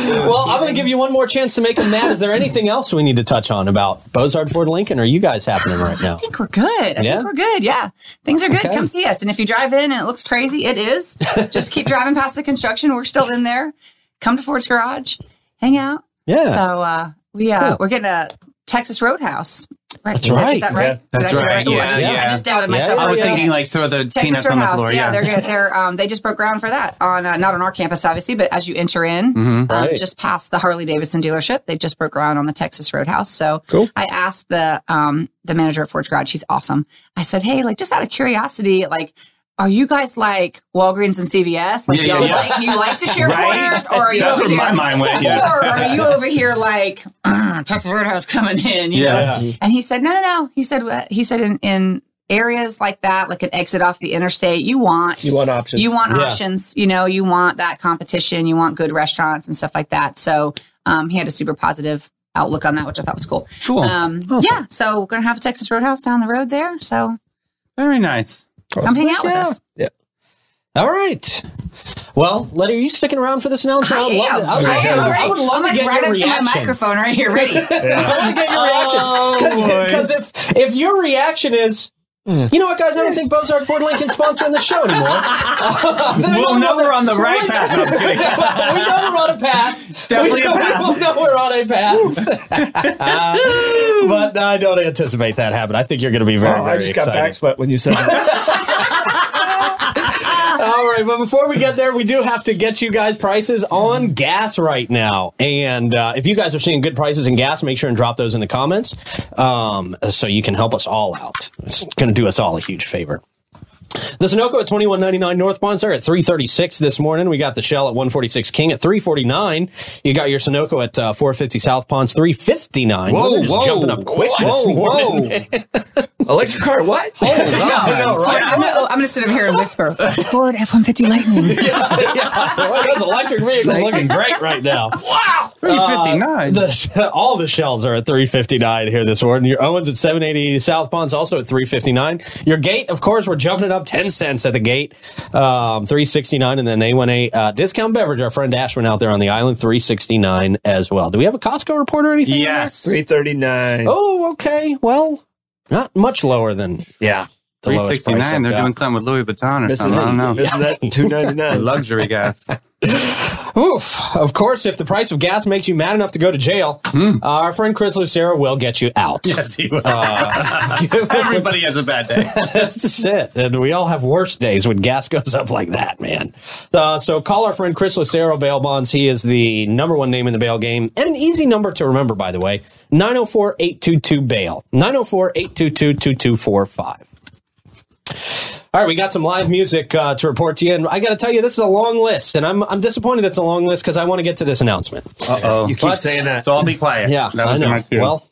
Well, I'm going to give you one more chance to make them mad. Is there anything else we need to touch on about Bozard Ford Lincoln? Or are you guys happening right now? I think we're good. I Yeah? think we're good. Yeah. Things are good. Okay. Come see us. And if you drive in and it looks crazy, it is. Just keep driving past the construction. We're still in there. Come to Ford's Garage, hang out. Yeah. So uh, we uh, we're getting a Texas Roadhouse. Right. That's right. Is that right? Yeah. That's I right. Ooh, I, Yeah, just, yeah. I just doubted Yeah, myself. I was thinking like throw the Texas peanuts on the Roadhouse. floor. yeah, Yeah. they're good. They're um, they just broke ground for that on uh, not on our campus, obviously, but as you enter in, um, Right. just past the Harley Davidson dealership, they just broke ground on the Texas Roadhouse. So Cool. I asked the um, the manager at Ford's Garage. She's awesome. I said, hey, like just out of curiosity, like. Are you guys like Walgreens and CVS? Like, Yeah, yeah, y'all yeah. like you like to share Right? corners, or are you That's over where my here? mind went. Yeah. Or are you over here like "Mm, Texas Roadhouse coming in? You Yeah. know? And he said, no, no, no. He said, what? he said in, in areas like that, like an exit off the interstate, you want You want options. you want Yeah. options. You know, you want that competition. You want good restaurants and stuff like that. So um, he had a super positive outlook on that, which I thought was cool. Cool. Um, Yeah. So we're gonna have a Texas Roadhouse down the road there. So Very nice. Come hang out with us. Yeah. All right. Well, Letti, are you sticking around for this announcement? I I'd love am. to- I would I am. I would love I'm to like get right your up to my microphone right here, ready. I want to get your Oh, reaction boy. because if if your reaction is. You know what, guys? I don't think Bozard Ford Lincoln sponsoring the show anymore. Then I We'll don't know we're on the we right path. No, I'm just kidding. we know we're on a path. It's definitely we a know, path. We know we're on a path. but uh, I don't anticipate that happening. I think you're going to be very, Oh, very I just got back sweat when you said that. Right, but before we get there, we do have to get you guys prices on gas right now. And uh, if you guys are seeing good prices in gas, make sure and drop those in the comments um, so you can help us all out. It's going to do us all a huge favor. The Sunoco at twenty one ninety nine North Ponce at three thirty six this morning. We got the Shell at one forty six King at three forty nine. You got your Sunoco at uh, four fifty South Ponce three fifty nine. Whoa, they're just whoa, jumping up quick this whoa, morning. Electric car, what? I know, right? I'm gonna, oh, I'm gonna sit over here and whisper. Ford F-150 Lightning. Well, those electric vehicles looking great right now. Wow, 359. the, all the shells are at 359 here this morning. Your Owens at 780 South Ponce also at 359. Your gate, of course, we're jumping it up 10 cents at the gate, um, 369. And then A1A uh, discount beverage, our friend Ashwin out there on the island, 369 as well. Do we have a Costco report or anything? Yes. 339. Oh, okay. Well, not much lower than yeah. The Three lowest price. They're I've doing something with Louis Vuitton or Isn't something. I don't know. that, isn't that two ninety nine? Luxury gas. Oof. Of course, if the price of gas makes you mad enough to go to jail, uh, our friend Chris Lucero will get you out. yes, he will. Uh, Everybody has a bad day. That's just it. And we all have worse days when gas goes up like that, man. Uh, so call our friend Chris Lucero, Bail Bonds. He is the number one name in the bail game and an easy number to remember, by the way 904 822 bail. 904 822 2245. All right, we got some live music uh, to report to you, and I got to tell you, this is a long list, and I'm I'm disappointed it's a long list because I want to get to this announcement. Uh oh. You keep But- saying that. So I'll be quiet. Yeah, That I know. Well,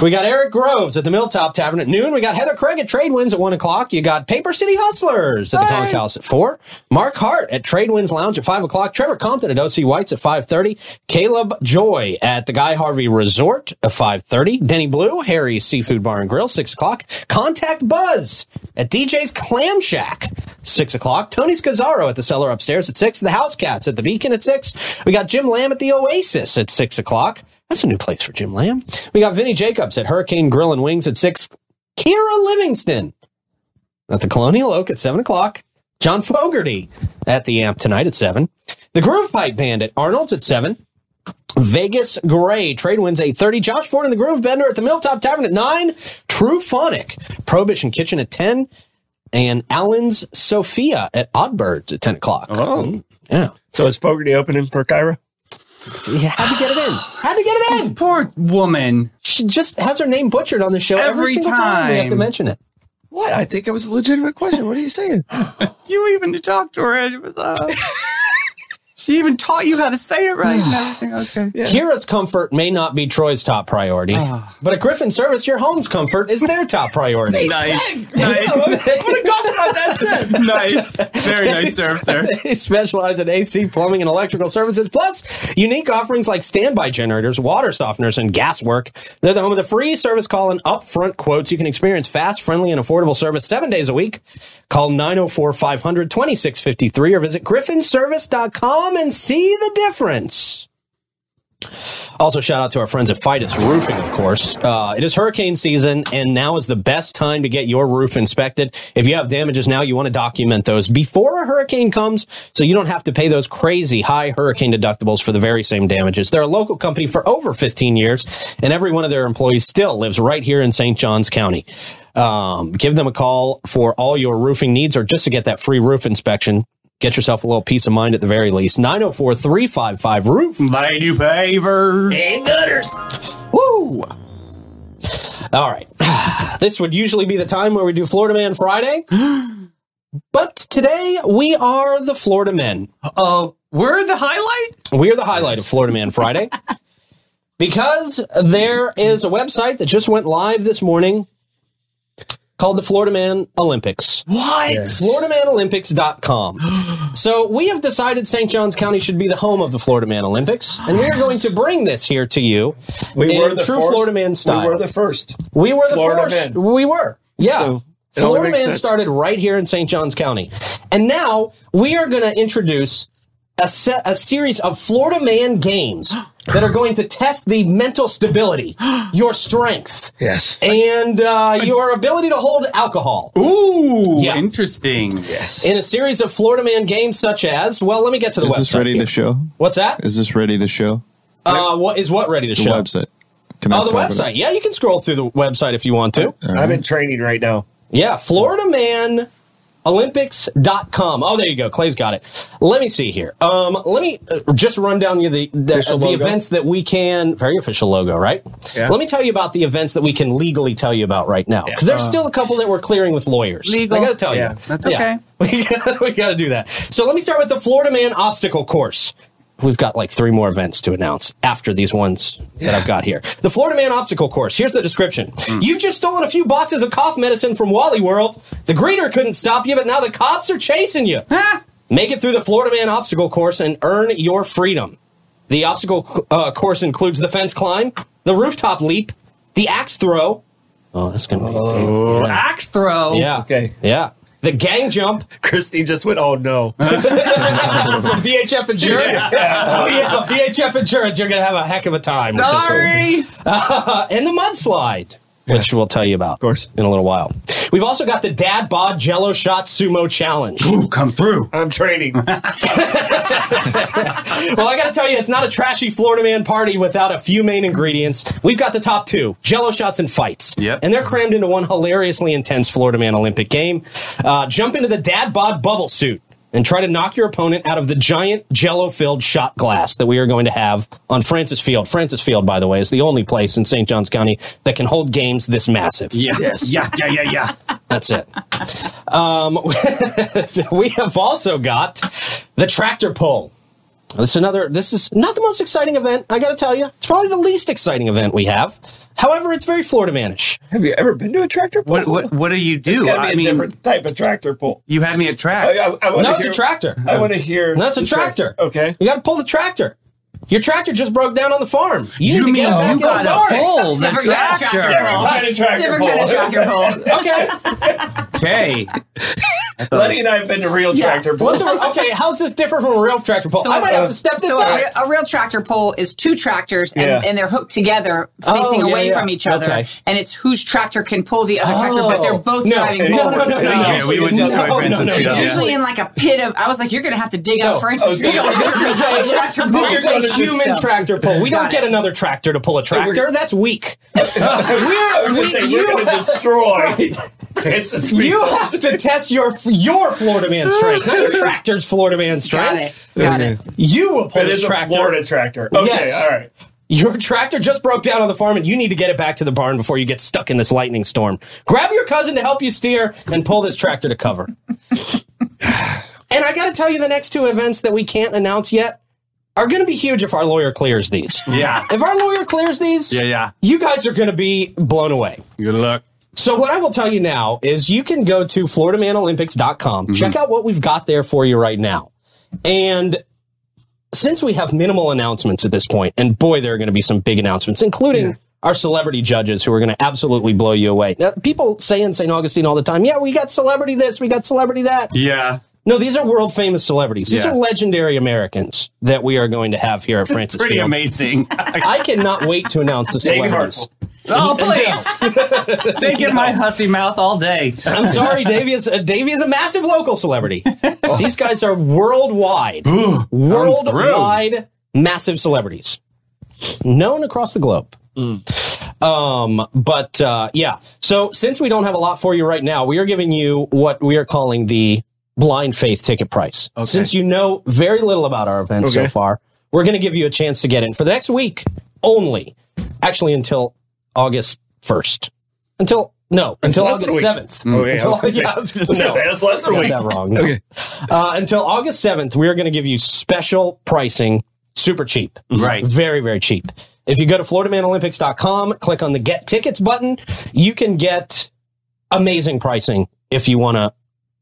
we got Eric Groves at the Milltop Tavern at noon. We got Heather Craig at Trade Winds at one o'clock. You got Paper City Hustlers at the Conch House at four. Mark Hart at Trade Winds Lounge at five o'clock. Trevor Compton at OC White's at five thirty. Caleb Joy at the Guy Harvey Resort at five thirty. Denny Blue, Harry's Seafood Bar and Grill six o'clock. Contact Buzz at DJ's Clam Shack six o'clock. Tony Scazzaro at the cellar upstairs at six. The House Cats at the Beacon at six. We got Jim Lamb at the Oasis at six o'clock. That's a new place for Jim Lamb. We got Vinny Jacobs at Hurricane Grill and Wings at six. Kira Livingston at the Colonial Oak at seven o'clock. John Fogerty at the Amp tonight at seven. The Groove Pipe Band at Arnold's at seven. Vegas Gray Trade Winds eight thirty. Josh Ford and the Groove Bender at the Milltop Tavern at nine. True Phonic Prohibition Kitchen at ten, and Allen's Sophia at Oddbirds at ten o'clock. Oh. Yeah, So is Fogerty opening for Kira? You had to get it in. Had to get it in. Poor woman. She just has her name butchered on the show every, Every single time. we have to mention it. What? I think it was a legitimate question. What are you saying? You even talked to her. and It was, uh, she even taught you how to say it right and everything. Okay. Kira's comfort may not be Troy's top priority, ah. but at Griffin Service, your home's comfort is their top priority. Nice. nice. what a compliment that said. Nice. Very nice serve, sir. They specialize in AC, plumbing, and electrical services, plus unique offerings like standby generators, water softeners, and gas work. They're the home of the free service call and upfront quotes. You can experience fast, friendly, and affordable service seven days a week. Call 904 500 2653 or visit griffinservice.com and see the difference. Also, shout out to our friends at Fidus Roofing, of course. Uh, it is hurricane season, and now is the best time to get your roof inspected. If you have damages now, you want to document those before a hurricane comes so you don't have to pay those crazy high hurricane deductibles for the very same damages. They're a local company for over 15 years, and every one of their employees still lives right here in St. Johns County. Um, give them a call for all your roofing needs or just to get that free roof inspection. Get yourself a little peace of mind at the very least. 904 355 Roof. Lady Pavers. And gutters. Woo! All right. This would usually be the time where we do Florida Man Friday. But today we are the Florida Men. Oh, we're the highlight? We are the highlight of Florida Man Friday because there is a website that just went live this morning called the Florida Man Olympics. What? FloridaManOlympics.com. so we have decided St. Johns County should be the home of the Florida Man Olympics, and we are going to bring this here to you We in were the true first- Florida Man style. We were the first. We were the Florida first. men. We were. Yeah. So, it Florida Man sense. started right here in St. Johns County. And now we are going to introduce a, set, a series of Florida Man games that are going to test the mental stability, your strength, Yes. and uh, your ability to hold alcohol. Ooh, Yeah. interesting. Yes. In a series of Florida Man games such as, well, let me get to the Is website. Is this ready here. to show? What's that? Is this ready to show? Uh, what is what ready to The show? website. Can I Oh, the website. Yeah, you can scroll through the website if you want to. I'm in training right now. Yeah, Florida Man Olympics.com. Oh, there you go. Clay's got it. Let me see here. Um, let me uh, just run down you the the, Official the events that we can. Very official logo, right? Yeah. Let me tell you about the events that we can legally tell you about right now, because there's still a couple that we're clearing with lawyers. Legal. I got to tell Yeah, you, that's Yeah. we we got to do that. So let me start with the Florida Man obstacle course. We've got like three more events to announce after these ones that I've got here. The Florida Man obstacle course. Here's the description. You've just stolen a few boxes of cough medicine from Wally World. The greeter couldn't stop you, but now the cops are chasing you. Make it through the Florida Man obstacle course and earn your freedom. The obstacle uh, course includes the fence climb, the rooftop leap, the axe throw. Oh, that's gonna be big. Axe throw. Yeah. Okay. Yeah. The gang jump Christy just went, oh no. from BHF Insurance. Oh yeah, BHF Insurance. You're gonna have a heck of a time. With this. Sorry. Uh, and the mudslide. Which we'll tell you about of course. in a little while. We've also got the Dad Bod Jello Shot Sumo Challenge. Ooh, come through. I'm training. well, I got to tell you, it's not a trashy Florida man party without a few main ingredients. We've got the top two Jello shots and fights. Yep. And they're crammed into one hilariously intense Florida man Olympic game. Uh, jump into the Dad Bod bubble suit and try to knock your opponent out of the giant jello filled shot glass that we are going to have on Francis Field. Francis Field, by the way, is the only place in St. Johns County that can hold games this massive. Yeah. Yes. Yeah, yeah, yeah, yeah. That's it. Um, we have also got the tractor pull. This is another. This is not the most exciting event. I got to tell you, it's probably the least exciting event we have. However, it's very Florida manish. Have you ever been to a tractor pull? What what what do you It's do? gotta be I a mean, different type of tractor pull. you had me at I, track. Oh, I, I wanna No, it's a tractor. I want to hear. That's a the track- tractor. Okay. You got to pull the tractor. Your tractor just broke down on the farm. You, You need to mean get you got barn. a pull the Different kind of tractor? tractor pull. Kind of tractor Different pull. kind of tractor pull. Okay. Okay. Lenny and I have been to real tractor pulls. What's a, okay? How's this different from a real tractor pull? So, I might uh, have to step this So up. a, a real tractor pull is two tractors and, Yeah. and they're hooked together, Oh, facing yeah, away yeah. from each other. Okay. And it's whose tractor can pull the other tractor, but Oh. they're both No. driving No, forward. no, no, no, no. Yeah, we would No, destroy no, Francis no, no, no. It's Yeah. usually in like a pit of. I was like, you're gonna have to dig No. up Francis Okay. This is a, tractor pull. this is We're a human tractor pull. We don't get another tractor to pull a tractor. That's weak. we're, going to you, we're going to destroy Francis you have to test your your Florida man strength, not your tractor's Florida man Got strength. it. Got it. You will pull this tractor. Florida tractor. Okay, Yes. all right. Your tractor just broke down on the farm, and you need to get it back to the barn before you get stuck in this lightning storm. Grab your cousin to help you steer and pull this tractor to cover. and I got to tell you, the next two events that we can't announce yet are going to be huge if our lawyer clears these. Yeah. If our lawyer clears these, Yeah, yeah. you guys are going to be blown away. Good luck. So what I will tell you now is you can go to FloridaManOlympics.com, Mm-hmm. check out what we've got there for you right now. And since we have minimal announcements at this point, and boy, there are going to be some big announcements, including our celebrity judges who are going to absolutely blow you away. Now, people say in St. Augustine all the time, yeah, we got celebrity this, we got celebrity that. Yeah. No, these are world famous celebrities. These Yeah. are legendary Americans that we are going to have here at Francis Pretty Field. amazing. I cannot wait to announce the celebrities. oh, please. they get my hussy mouth all day. I'm sorry, Davy is uh, Davey is a massive local celebrity. These guys are worldwide, worldwide massive celebrities, known across the globe. Um, but uh, yeah, so since we don't have a lot for you right now, we are giving you what we are calling the blind faith ticket price. Since you know very little about our event so far, we're going to give you a chance to get in for the next week only. Actually, until August first. Until no, until less than a August seventh. Okay, I Until- was gonna say- yeah, I was gonna I gonna say- say, that's less than a I week. got that wrong. No. Uh, until August 7th, we are going to give you special pricing, super cheap. Right. Very, very cheap. If you go to FloridaManOlympics.com, click on the Get Tickets button, you can get amazing pricing if you want to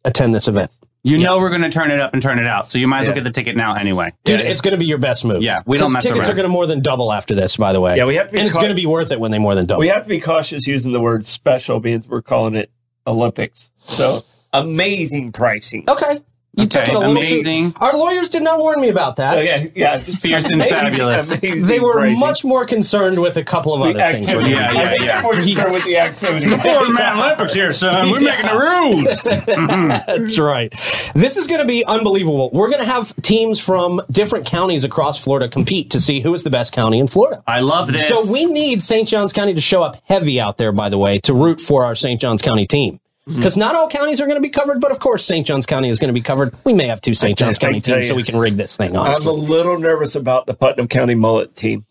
attend this event. You know we're going to turn it up and turn it out, so you might as well Yeah. get the ticket now anyway. Dude, it's going to be your best move. Yeah, we don't 'Cause mess around. tickets around. are going to more than double after this, by the way. Yeah, we have to be and it's cau- going to be worth it when they more than double. We have to be cautious using the word special because we're calling it Olympics. So amazing pricing. okay. You took it a little amazing. too. Our lawyers did not warn me about that. Okay, yeah, just Fierce and amazing- fabulous. amazing They were pricing. much more concerned with a couple of the other things. activity. Yeah, yeah, I think yeah. they're more concerned with the activity. The Florida Man Olympics here, son. We're making the rules. That's right. This is going to be unbelievable. We're going to have teams from different counties across Florida compete to see who is the best county in Florida. I love this. So we need St. Johns County to show up heavy out there, by the way, to root for our St. Johns County team. Mm-hmm. Because not all counties are going to be covered, but of course St. Johns County is going to be covered. We may have two St. Johns County tell teams, so we can rig this thing. I'm a little nervous about the Putnam County mullet team.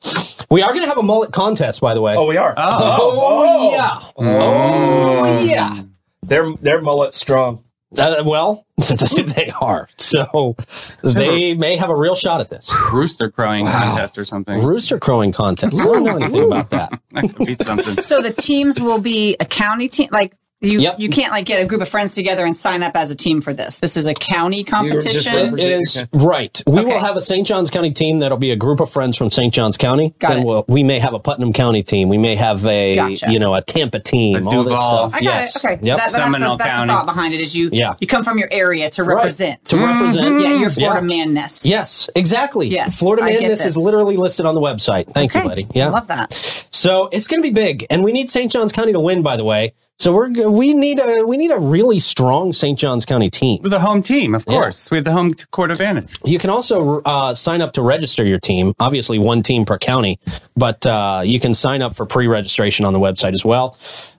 we are going to have a mullet contest, by the way. Oh, we are. Oh, yeah. Oh, yeah. They're they're mullet strong. Uh, well, they are. So they may have a real shot at this. rooster crowing contest or something. Rooster crowing contest. I don't know anything about that. That could be something. So the teams will be a county team, like You Yep. you can't like get a group of friends together and sign up as a team for this. This is a county competition. represent- It is Okay. right. We Okay. will have a St. Johns County team that'll be a group of friends from St. Johns County. Got then it. we'll, we may have a Putnam County team. We may have a Gotcha. you know a Tampa team. A all this Duval. stuff. I got yes. it. Okay. Yep. That, that's, the, Seminole that's the thought behind it is you Yeah. you come from your area to Right. represent. to mm-hmm. represent. Yeah, your Florida Yeah. manness. Yes, exactly. Yes, Florida I get Madness is literally listed on the website. Thank Okay. you, buddy. Yeah, I love that. So it's going to be big, and we need St. Johns County to win. By the way, so we're we need a we need a really strong St. Johns County team. With the home team, of course. We have the home court advantage. You can also uh, sign up to register your team. Obviously, one team per county, but uh, you can sign up for pre-registration on the website as well.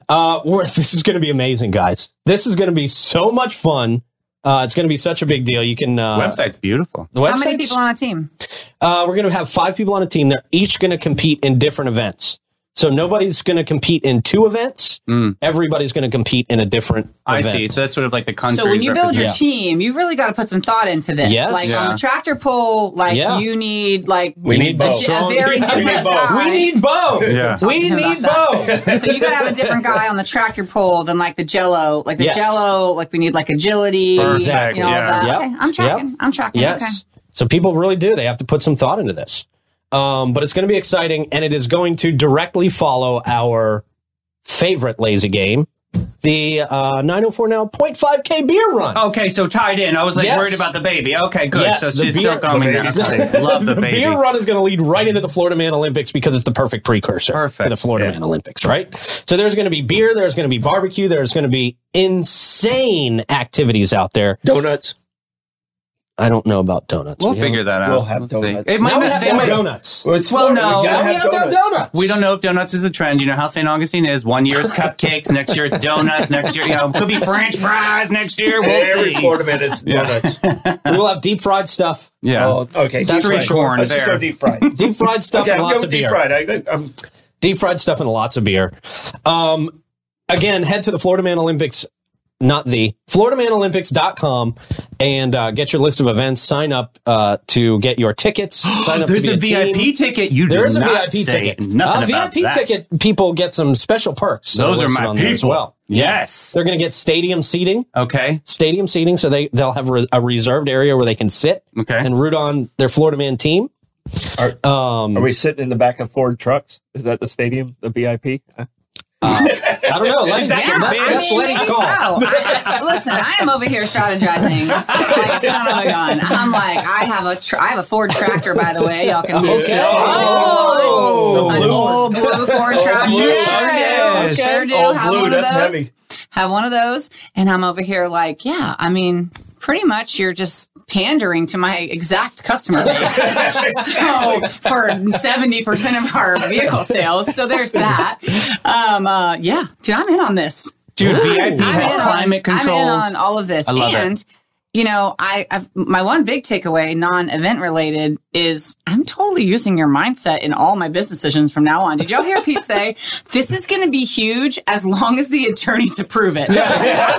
Uh, this is going to be amazing, guys. This is going to be so much fun. Uh, it's going to be such a big deal. You can uh, Website's beautiful. The How many people on a team? Uh, we're going to have five people on a team. They're each going to compete in different events. So nobody's going to compete in two events. Everybody's going to compete in a different Mm. I event. see. So that's sort of like the country. So when you build your team, you've really got to put some thought into this. Yes. Like Yeah. on the tractor pull, like Yeah. you need like We need a, both. di- a very We need different both. guy. We need Bo. Yeah. We Talk to him need about Bo. so you got to have a different guy on the tractor pull than like the Jello, like the Yes. Jello. Like we need like agility, Perfect, you know, yeah. Yep. Okay, I'm tracking. Yep. I'm tracking. Yes. Okay. So people really do. They have to put some thought into this. Um, but it's going to be exciting, and it is going to directly follow our favorite lazy game, the uh, 904 now 0.5K beer run. Okay, so tied in. I was like Yes. worried about the baby. Okay, good. Yes, so the she's beer- still coming the there. baby's Okay. Love the, the baby. beer run is going to lead right into the Florida Man Olympics because it's the perfect precursor Perfect. for the Florida Yeah. Man Olympics, right? So there's going to be beer, there's going to be barbecue, there's going to be insane activities out there. Donuts. I don't know about donuts. We'll We figure that out. We'll have see. donuts. It might Now we have it have might- donuts. Well, it's Well, no. We we have have to have donuts. donuts. We don't know if donuts is a trend. You know how St. Augustine is. One year it's cupcakes, next year it's donuts, next year, you know, could be French fries next year. We'll Every see. Florida man, it's donuts. We will have deep fried stuff. Yeah. Oh, okay. That's deep for fried. sure. Let's just go deep fried. Deep fried stuff Okay, and I'm lots of deep beer. fried. I, I'm, Deep fried stuff and lots of beer. Um, again, head to the Florida Man Olympics, not the FloridaManOlympics.com and uh, get your list of events. Sign up uh, to get your tickets. Sign up There's to a be a, VIP team. ticket. You There do is a VIP say ticket. Nothing uh, about VIP that. ticket people get some special perks. Those are my on there as well. Yes. They're going to get stadium seating. Okay. Stadium seating, so they they'll have re- a reserved area where they can sit Okay. and root on their Florida Man team. are, Um, are we sitting in the back of Ford trucks? Is that the stadium, the VIP? Uh, I don't know. Let's, that that's, your that's, big- that's I mean, Letti's maybe call. so. I, I- listen, I am over here strategizing like a son of a gun. I'm like, I have a tr- I have a Ford tractor, by the way. Y'all can use Okay. it. Oh, oh. An old blue Ford tractor. blue. Sure do. Okay. Sure do. Old have blue, one of that's those. heavy. Have one of those, and I'm over here like, yeah. I mean, pretty much you're just pandering to my exact customer base. so for 70% of our vehicle sales. So there's that. Um, uh, yeah, dude, I'm in on this. Dude, VIP has climate on, I'm in on all of this. I love it. And you know, I I've, my one big takeaway, non-event related, is I'm totally using your mindset in all my business decisions from now on. Did y'all hear Pete say this is going to be huge as long as the attorneys approve it? I'm,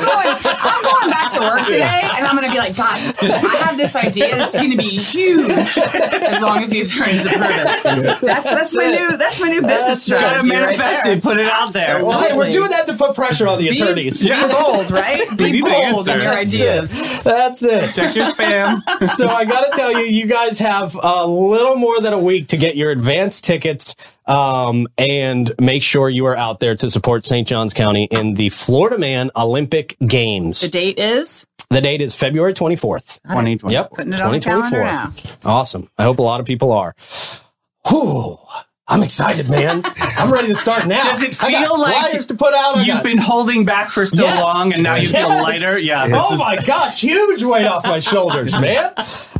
going, I'm going back to work today, and I'm going to be like, guys, I have this idea. It's going to be huge as long as the attorneys approve it. That's that's my new that's my new business That's- Gotta strategy. right manifest there. it, put it out there. Well, hey, we're doing that to put pressure on the Be- attorneys. Be bold, right? Be need the bold in your ideas. That's it. Check your spam. so I got to tell you, you guys have a little more than a week to get your advance tickets um, and make sure you are out there to support St. Johns County in the Florida Man Olympic Games. The date is The date is February 24th. 2020. Yep. Putting it on the calendar now. Awesome. I hope a lot of people are. Whew. I'm excited, man. I'm ready to start now. Does it I got feel like flyers to put out? I You've got- been holding back for so Yes. long and now you feel Yes. lighter. Yeah. this Oh is- my gosh, huge weight off my shoulders, man.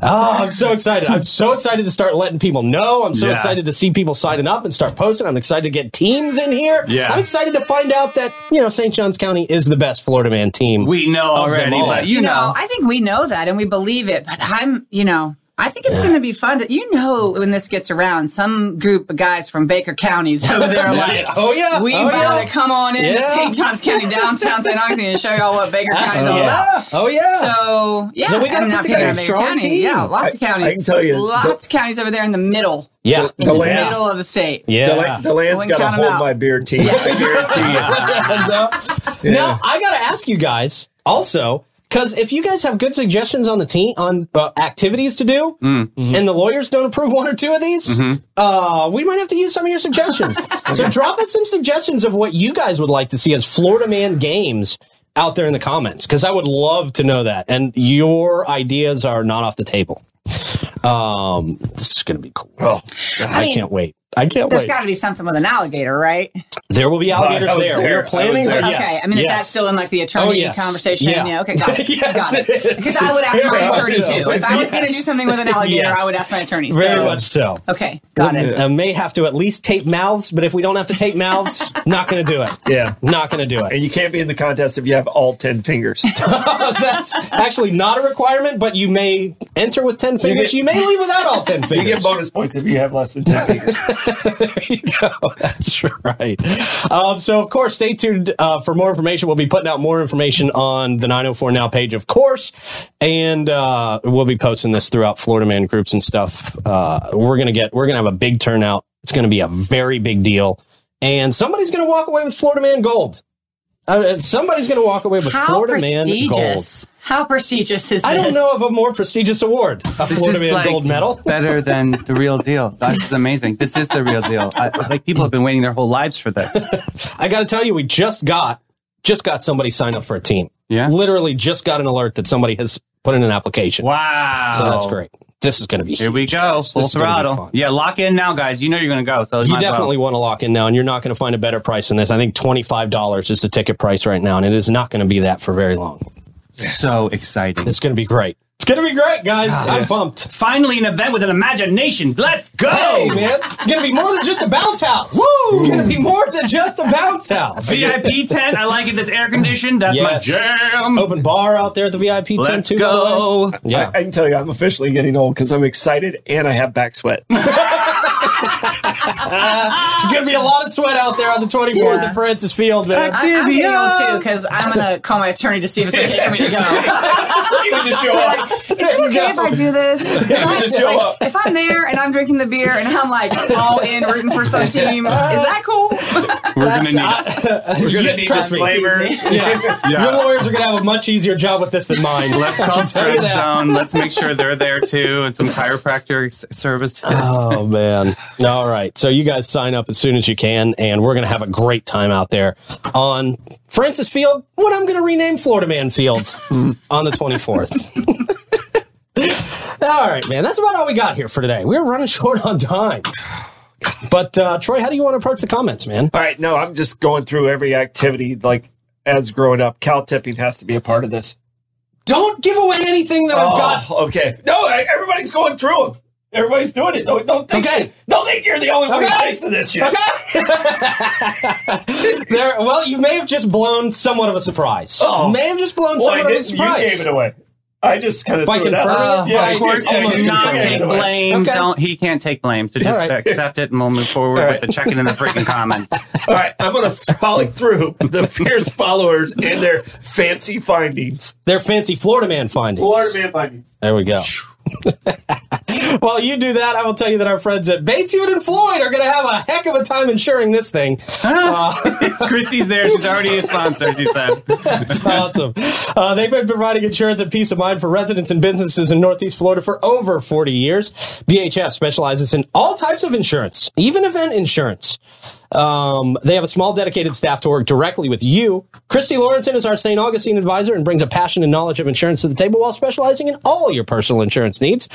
Oh, I'm so excited. I'm so excited to start letting people know. I'm so Yeah. excited to see people signing up and start posting. I'm excited to get teams in here. Yeah. I'm excited to find out that, you know, St. Johns County is the best Florida man team. We know already, but you know. I think we know that and we believe it, but I'm, you know, I think it's going to be fun. To, you know, when this gets around, some group of guys from Baker counties over there are like, Oh, yeah. we Oh, better yeah. come on in to Yeah. St. Johns County, downtown St. Augustine, and show y'all what Baker County's oh, all about. Oh, yeah. So yeah, So we gotta I'm put together picking a on strong County. team. Yeah, lots of I- I counties. can tell you, lots of counties over there in the middle, yeah. in The the, land- middle of the state. Yeah. the, DeLand's Wouldn't got to hold my beer team. I guarantee you. no. Now I got to ask you guys also because if you guys have good suggestions on the team on uh, activities to do, and the lawyers don't approve one or two of these, uh, we might have to use some of your suggestions. so drop us some suggestions of what you guys would like to see as Florida Man games out there in the comments because I would love to know that. And your ideas are not off the table. Um, this is going to be cool. Oh, I, mean, can't wait. I can't There's wait. got to be something with an alligator, right? there will be alligators I was there. there. We're planning. there. Okay, yes, I mean, if yes. that's still in like the attorney Oh, yes. conversation, Yeah. yeah. okay, got it, Yes, got it it. is. Because I would ask my Very much attorney so. too. If I was going to do something with an alligator, Yes. I would ask my attorney. Very much so. Okay, got it. Uh, may have to at least tape mouths, but if we don't have to tape mouths, not going to do it. Yeah. Not going to do it. And you can't be in the contest if you have all 10 fingers. That's actually not a requirement, but you may enter with 10 fingers. You, get- may leave without all 10 fingers. You get bonus points if you have less than 10 fingers. there you go. That's right. Um, so, of course, stay tuned uh, for more information. We'll be putting out more information on the 904 Now page, of course, and uh, we'll be posting this throughout Florida Man groups and stuff. Uh, we're gonna get, we're gonna have a big turnout. It's gonna be a very big deal, and somebody's gonna walk away with Florida Man gold. Uh, somebody's gonna walk away with How Florida Man gold. Prestigious? How prestigious is this? I don't know of a more prestigious award, a This Florida is Man like gold medal. better than the real deal. That's amazing. This is the real deal. I, like people have been waiting their whole lives for this. I got to tell you, we just got just got somebody signed up for a team. Yeah. literally just got an alert that somebody has put in an application. Wow. So that's great. This is going to be Here we go. guys. Full This is gonna be throttle. Yeah, lock in now, guys. You know you're going to go. So You might as well. definitely want to lock in now, and you're not going to find a better price than this. I think twenty five dollars is the ticket price right now, and it is not going to be that for very long. So exciting. It's going to be great. It's going to be great, guys. Ah, I'm pumped. Finally, an event with an imagination. Let's go. Hey, man, it's going to be more than just a bounce house. Woo! It's going to be more than just a bounce house. VIP tent. I like it. That's air conditioned. That's Yes. my jam. Open bar out there at the VIP tent Let's too. by the way. go. Yeah. I, I can tell you, I'm officially getting old because I'm excited and I have back sweat. There's going to be a lot of sweat out there on the 24th Yeah. at Francis Field, man. I, I'm getting old too because I'm gonna call my attorney to see if it's okay for me to go. you can just show up. Is it okay if I do this? If, I, just show like, up. if I'm there and I'm drinking the beer and I'm like all in rooting for some team, is that cool? We're going to need We're gonna need disclaimers. Yeah. Yeah. Your lawyers are going to have a much easier job with this than mine. Let's I call can tell you Stretch. Zone. Let's make sure they're there too, and some chiropractor services. Oh man! All right, so you guys sign up as soon as you can, and we're gonna have a great time out there on Francis Field. What I'm gonna rename Florida Man Field on the 24th. all right, man. That's about all we got here for today. We're running short on time. But uh, Troy, how do you want to approach the comments, man? All right, no, I'm just going through every activity. Like as growing up, cow tipping has to be a part of this. Don't give away anything that I've got. Oh, okay. No, I- everybody's going through them. Everybody's doing it. Don't, don't think. Okay. Don't think you're the only one who Okay. thinks of this shit. There. Well, you may have just blown somewhat of a surprise. Oh. May have just blown Well, I somewhat of a didn't. You surprise. gave it away. I just kind of By threw it confirming it? Yeah, of course, he almost cannot take blame. Okay. Don't he can't take blame. So just All right. accept it, and we'll move forward All with the checking in the freaking comments. All right, I'm going to frolic through the fierce followers and their fancy findings. They're fancy Florida man findings. Florida man findings. There we go. While you do that, I will tell you that our friends at Bates, Hewitt, and Floyd are going to have a heck of a time insuring this thing. Christy's there. She's already a sponsor. She said. That's awesome. Uh, they've been providing insurance and peace of mind for residents and businesses in Northeast Florida for over 40 years. BHF specializes in all types of insurance, even event insurance. Um, they have a small dedicated staff to work directly with you. Christy Lawrenson is our St. Augustine advisor and brings a passion and knowledge of insurance to the table while specializing in all your personal insurance needs.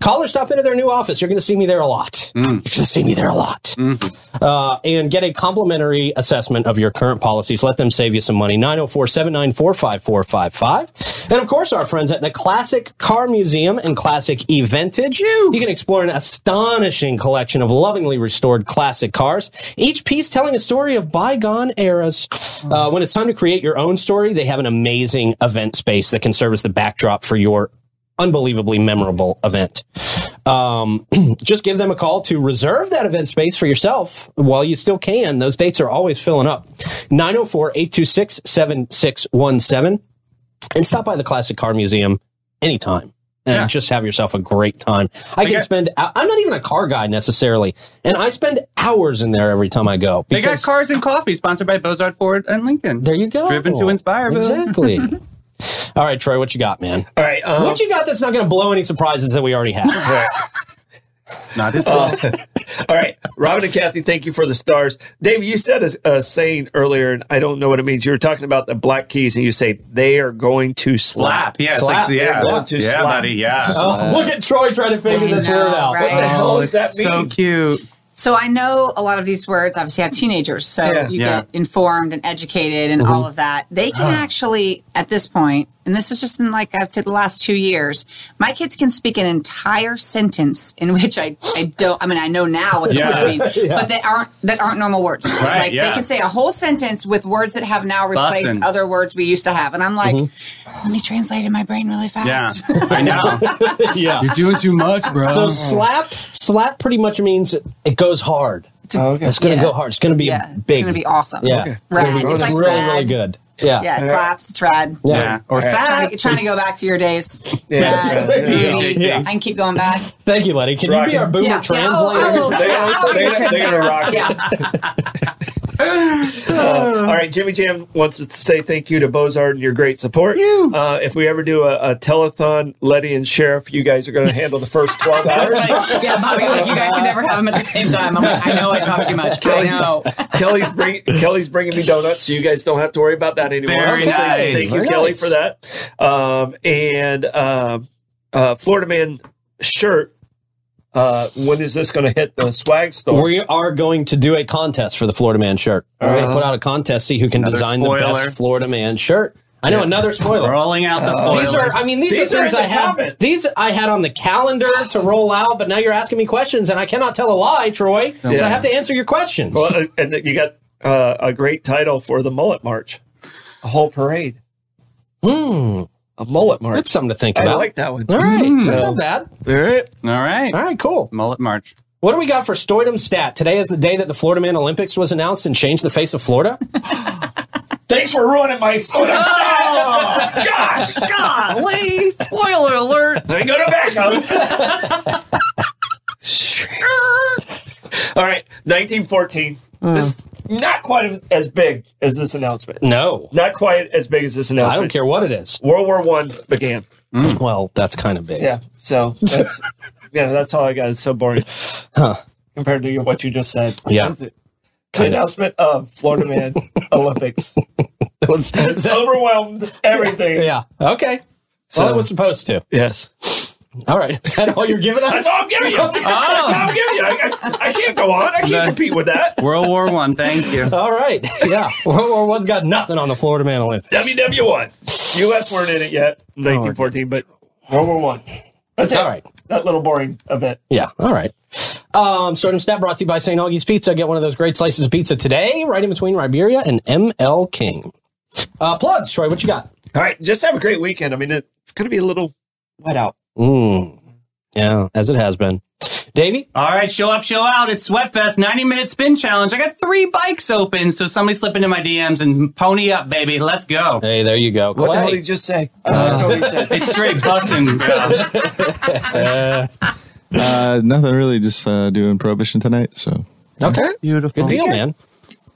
Call or stop into their new office. You're going to see me there a lot. You're going to see me there a lot. Uh, and get a complimentary assessment of your current policies. Let them save you some money. 904 794 5455. And of course, our friends at the Classic Car Museum and Classic Eventage. You can explore an astonishing collection of lovingly restored classic cars, each piece telling a story of bygone eras. Uh, when it's time to create your own story, they have an amazing event space that can serve as the backdrop for your unbelievably memorable event. Um, just give them a call to reserve that event space for yourself while you still can. Those dates are always filling up. 904 826 7617. And stop by the Classic Car Museum anytime and Yeah. just have yourself a great time. I can got- spend, I'm not even a car guy necessarily, and I spend hours in there every time I go. They got cars and coffee sponsored by Bozard Ford and Lincoln. There you go. Driven to inspire. Bill. Exactly. All right, Troy, what you got, man? All right. Um, what you got that's not going to blow any surprises that we already have? Not his Uh, fault. all right, Robin and Kathy, thank you for the stars. Dave, you said a, a saying earlier, and I don't know what it means. You were talking about the black keys, and you say they are going to slap. slap. Yeah, it's Slap. like, yeah. They're going to yeah, slap. buddy. Yeah. Oh, look at Troy trying to figure this word out. right? What the hell Oh, does that mean? so cute. So I know a lot of these words obviously have teenagers, so Yeah. you Yeah. get informed and educated and all of that. They can actually, at this point, and this is just in like I'd say the last two years, my kids can speak an entire sentence in which I, I don't. I mean, I know now what the Yeah. words mean, but that aren't that aren't normal words. Right, like yeah. they can say a whole sentence with words that have now replaced Bussin'. other words we used to have, and I'm like, mm-hmm. let me translate in my brain really fast. Yeah. I know. yeah. You're doing too much, bro. So slap, slap pretty much means it goes hard. Oh, okay. It's going to Yeah. go hard. It's going to be yeah, big. it's gonna be awesome. Yeah. Okay. rad. It's, It's like really, rad. really good. Yeah. Yeah, it slaps. It's rad. yeah. Or fat. Trying to, trying to go back to your days. Yeah, Rad, yeah, yeah. I can keep going back. Thank you, Letti. Can you be our boomer Yeah. Oh, translator? Yeah, oh, oh, They- oh, oh, yeah, I'll be they- the they're translator. gonna rock it. Yeah. Uh, all right, Jimmy Jam wants to say thank you to Bozard and your great support. Uh, if we ever do a, a telethon, Letti and Sheriff, you guys are going to handle the first 12 hours. yeah, Bobby's like, you guys can never have them at the same time. I'm like, I know I talk too much. I know. Kelly's bring Kelly's bringing me donuts, so you guys don't have to worry about that anymore. Very So thank- nice. Thank you, Very Kelly, nice. for that. Um, and um uh, Florida Man shirt. Uh, when is this going to hit the swag store? We are going to do a contest for the Florida Man shirt. We're going to put out a contest, see who can Another design spoiler. the best Florida Man shirt. I know another spoiler. Rolling out the spoilers. These are, I mean, these, These are are things in I had. comments. These I had on the calendar to roll out, but now you're asking me questions, and I cannot tell a lie, Troy. So Yeah. I have to answer your questions. well, uh, and you got uh, a great title for the mullet march, a whole parade, Hmm, a mullet march. that's something to think about. I like that one. All right, hmm. that's So- not bad. All right. All right. All right, cool. Mullet March. What do we got for Stoidum stat? Today is the day that the Florida Man Olympics was announced and changed the face of Florida. Thanks for ruining my story. oh, gosh, Golly! Spoiler alert! Let me go to backup. All right, 1914. This uh. Not quite as big as this announcement. No, Not quite as big as this announcement. I don't care what it is. World War One began. Mm. Well, that's kind of big. Yeah. So that's, yeah, that's all I got. It's so boring Huh. compared to what you just said. Yeah. The announcement of Florida Man Olympics It was- overwhelmed everything. yeah. Okay. So- well, it was supposed to. Yes. All right. Is that all you're giving us? That's all I'm giving you. That's all I'm giving you. I, I, I can't go on. I can't That's- compete with that. World War One. Thank you. All right. Yeah. World War One's got nothing on the Florida Man Olympics. WW1. U.S. weren't in it yet, 1914, but World War One. That's it. All right. That little boring event. Yeah. All right. Um, Stardom Stat brought to you by St. Augie's Pizza. Get one of those great slices of pizza today, right in between Riberia and ML King. Uh, plugs, Troy. What you got? All right. Just have a great weekend. I mean, it's going to be a little wet out. Mm. Yeah, as it has been. Davey? All right, show up, show out. It's Sweatfest 90 minute spin challenge. I got three bikes open, so somebody slip into my DMs and pony up, baby. Let's go. Hey, there you go. What the hell did he just say? I don't know what he said. It's straight busting. bro. Uh, nothing really, just uh, doing prohibition tonight. So Okay. Beautiful. Good deal, man.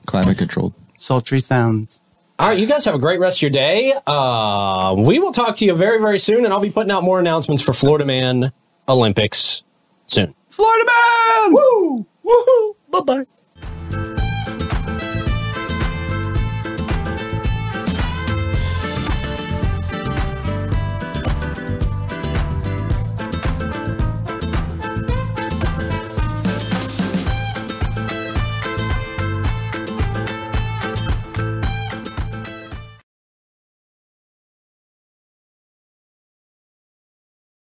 climate controlled. Sultry sounds. All right, you guys have a great rest of your day. Uh, we will talk to you very, very soon, and I'll be putting out more announcements for Florida Man Olympics soon. Florida man! Woo! Woohoo! Bye bye.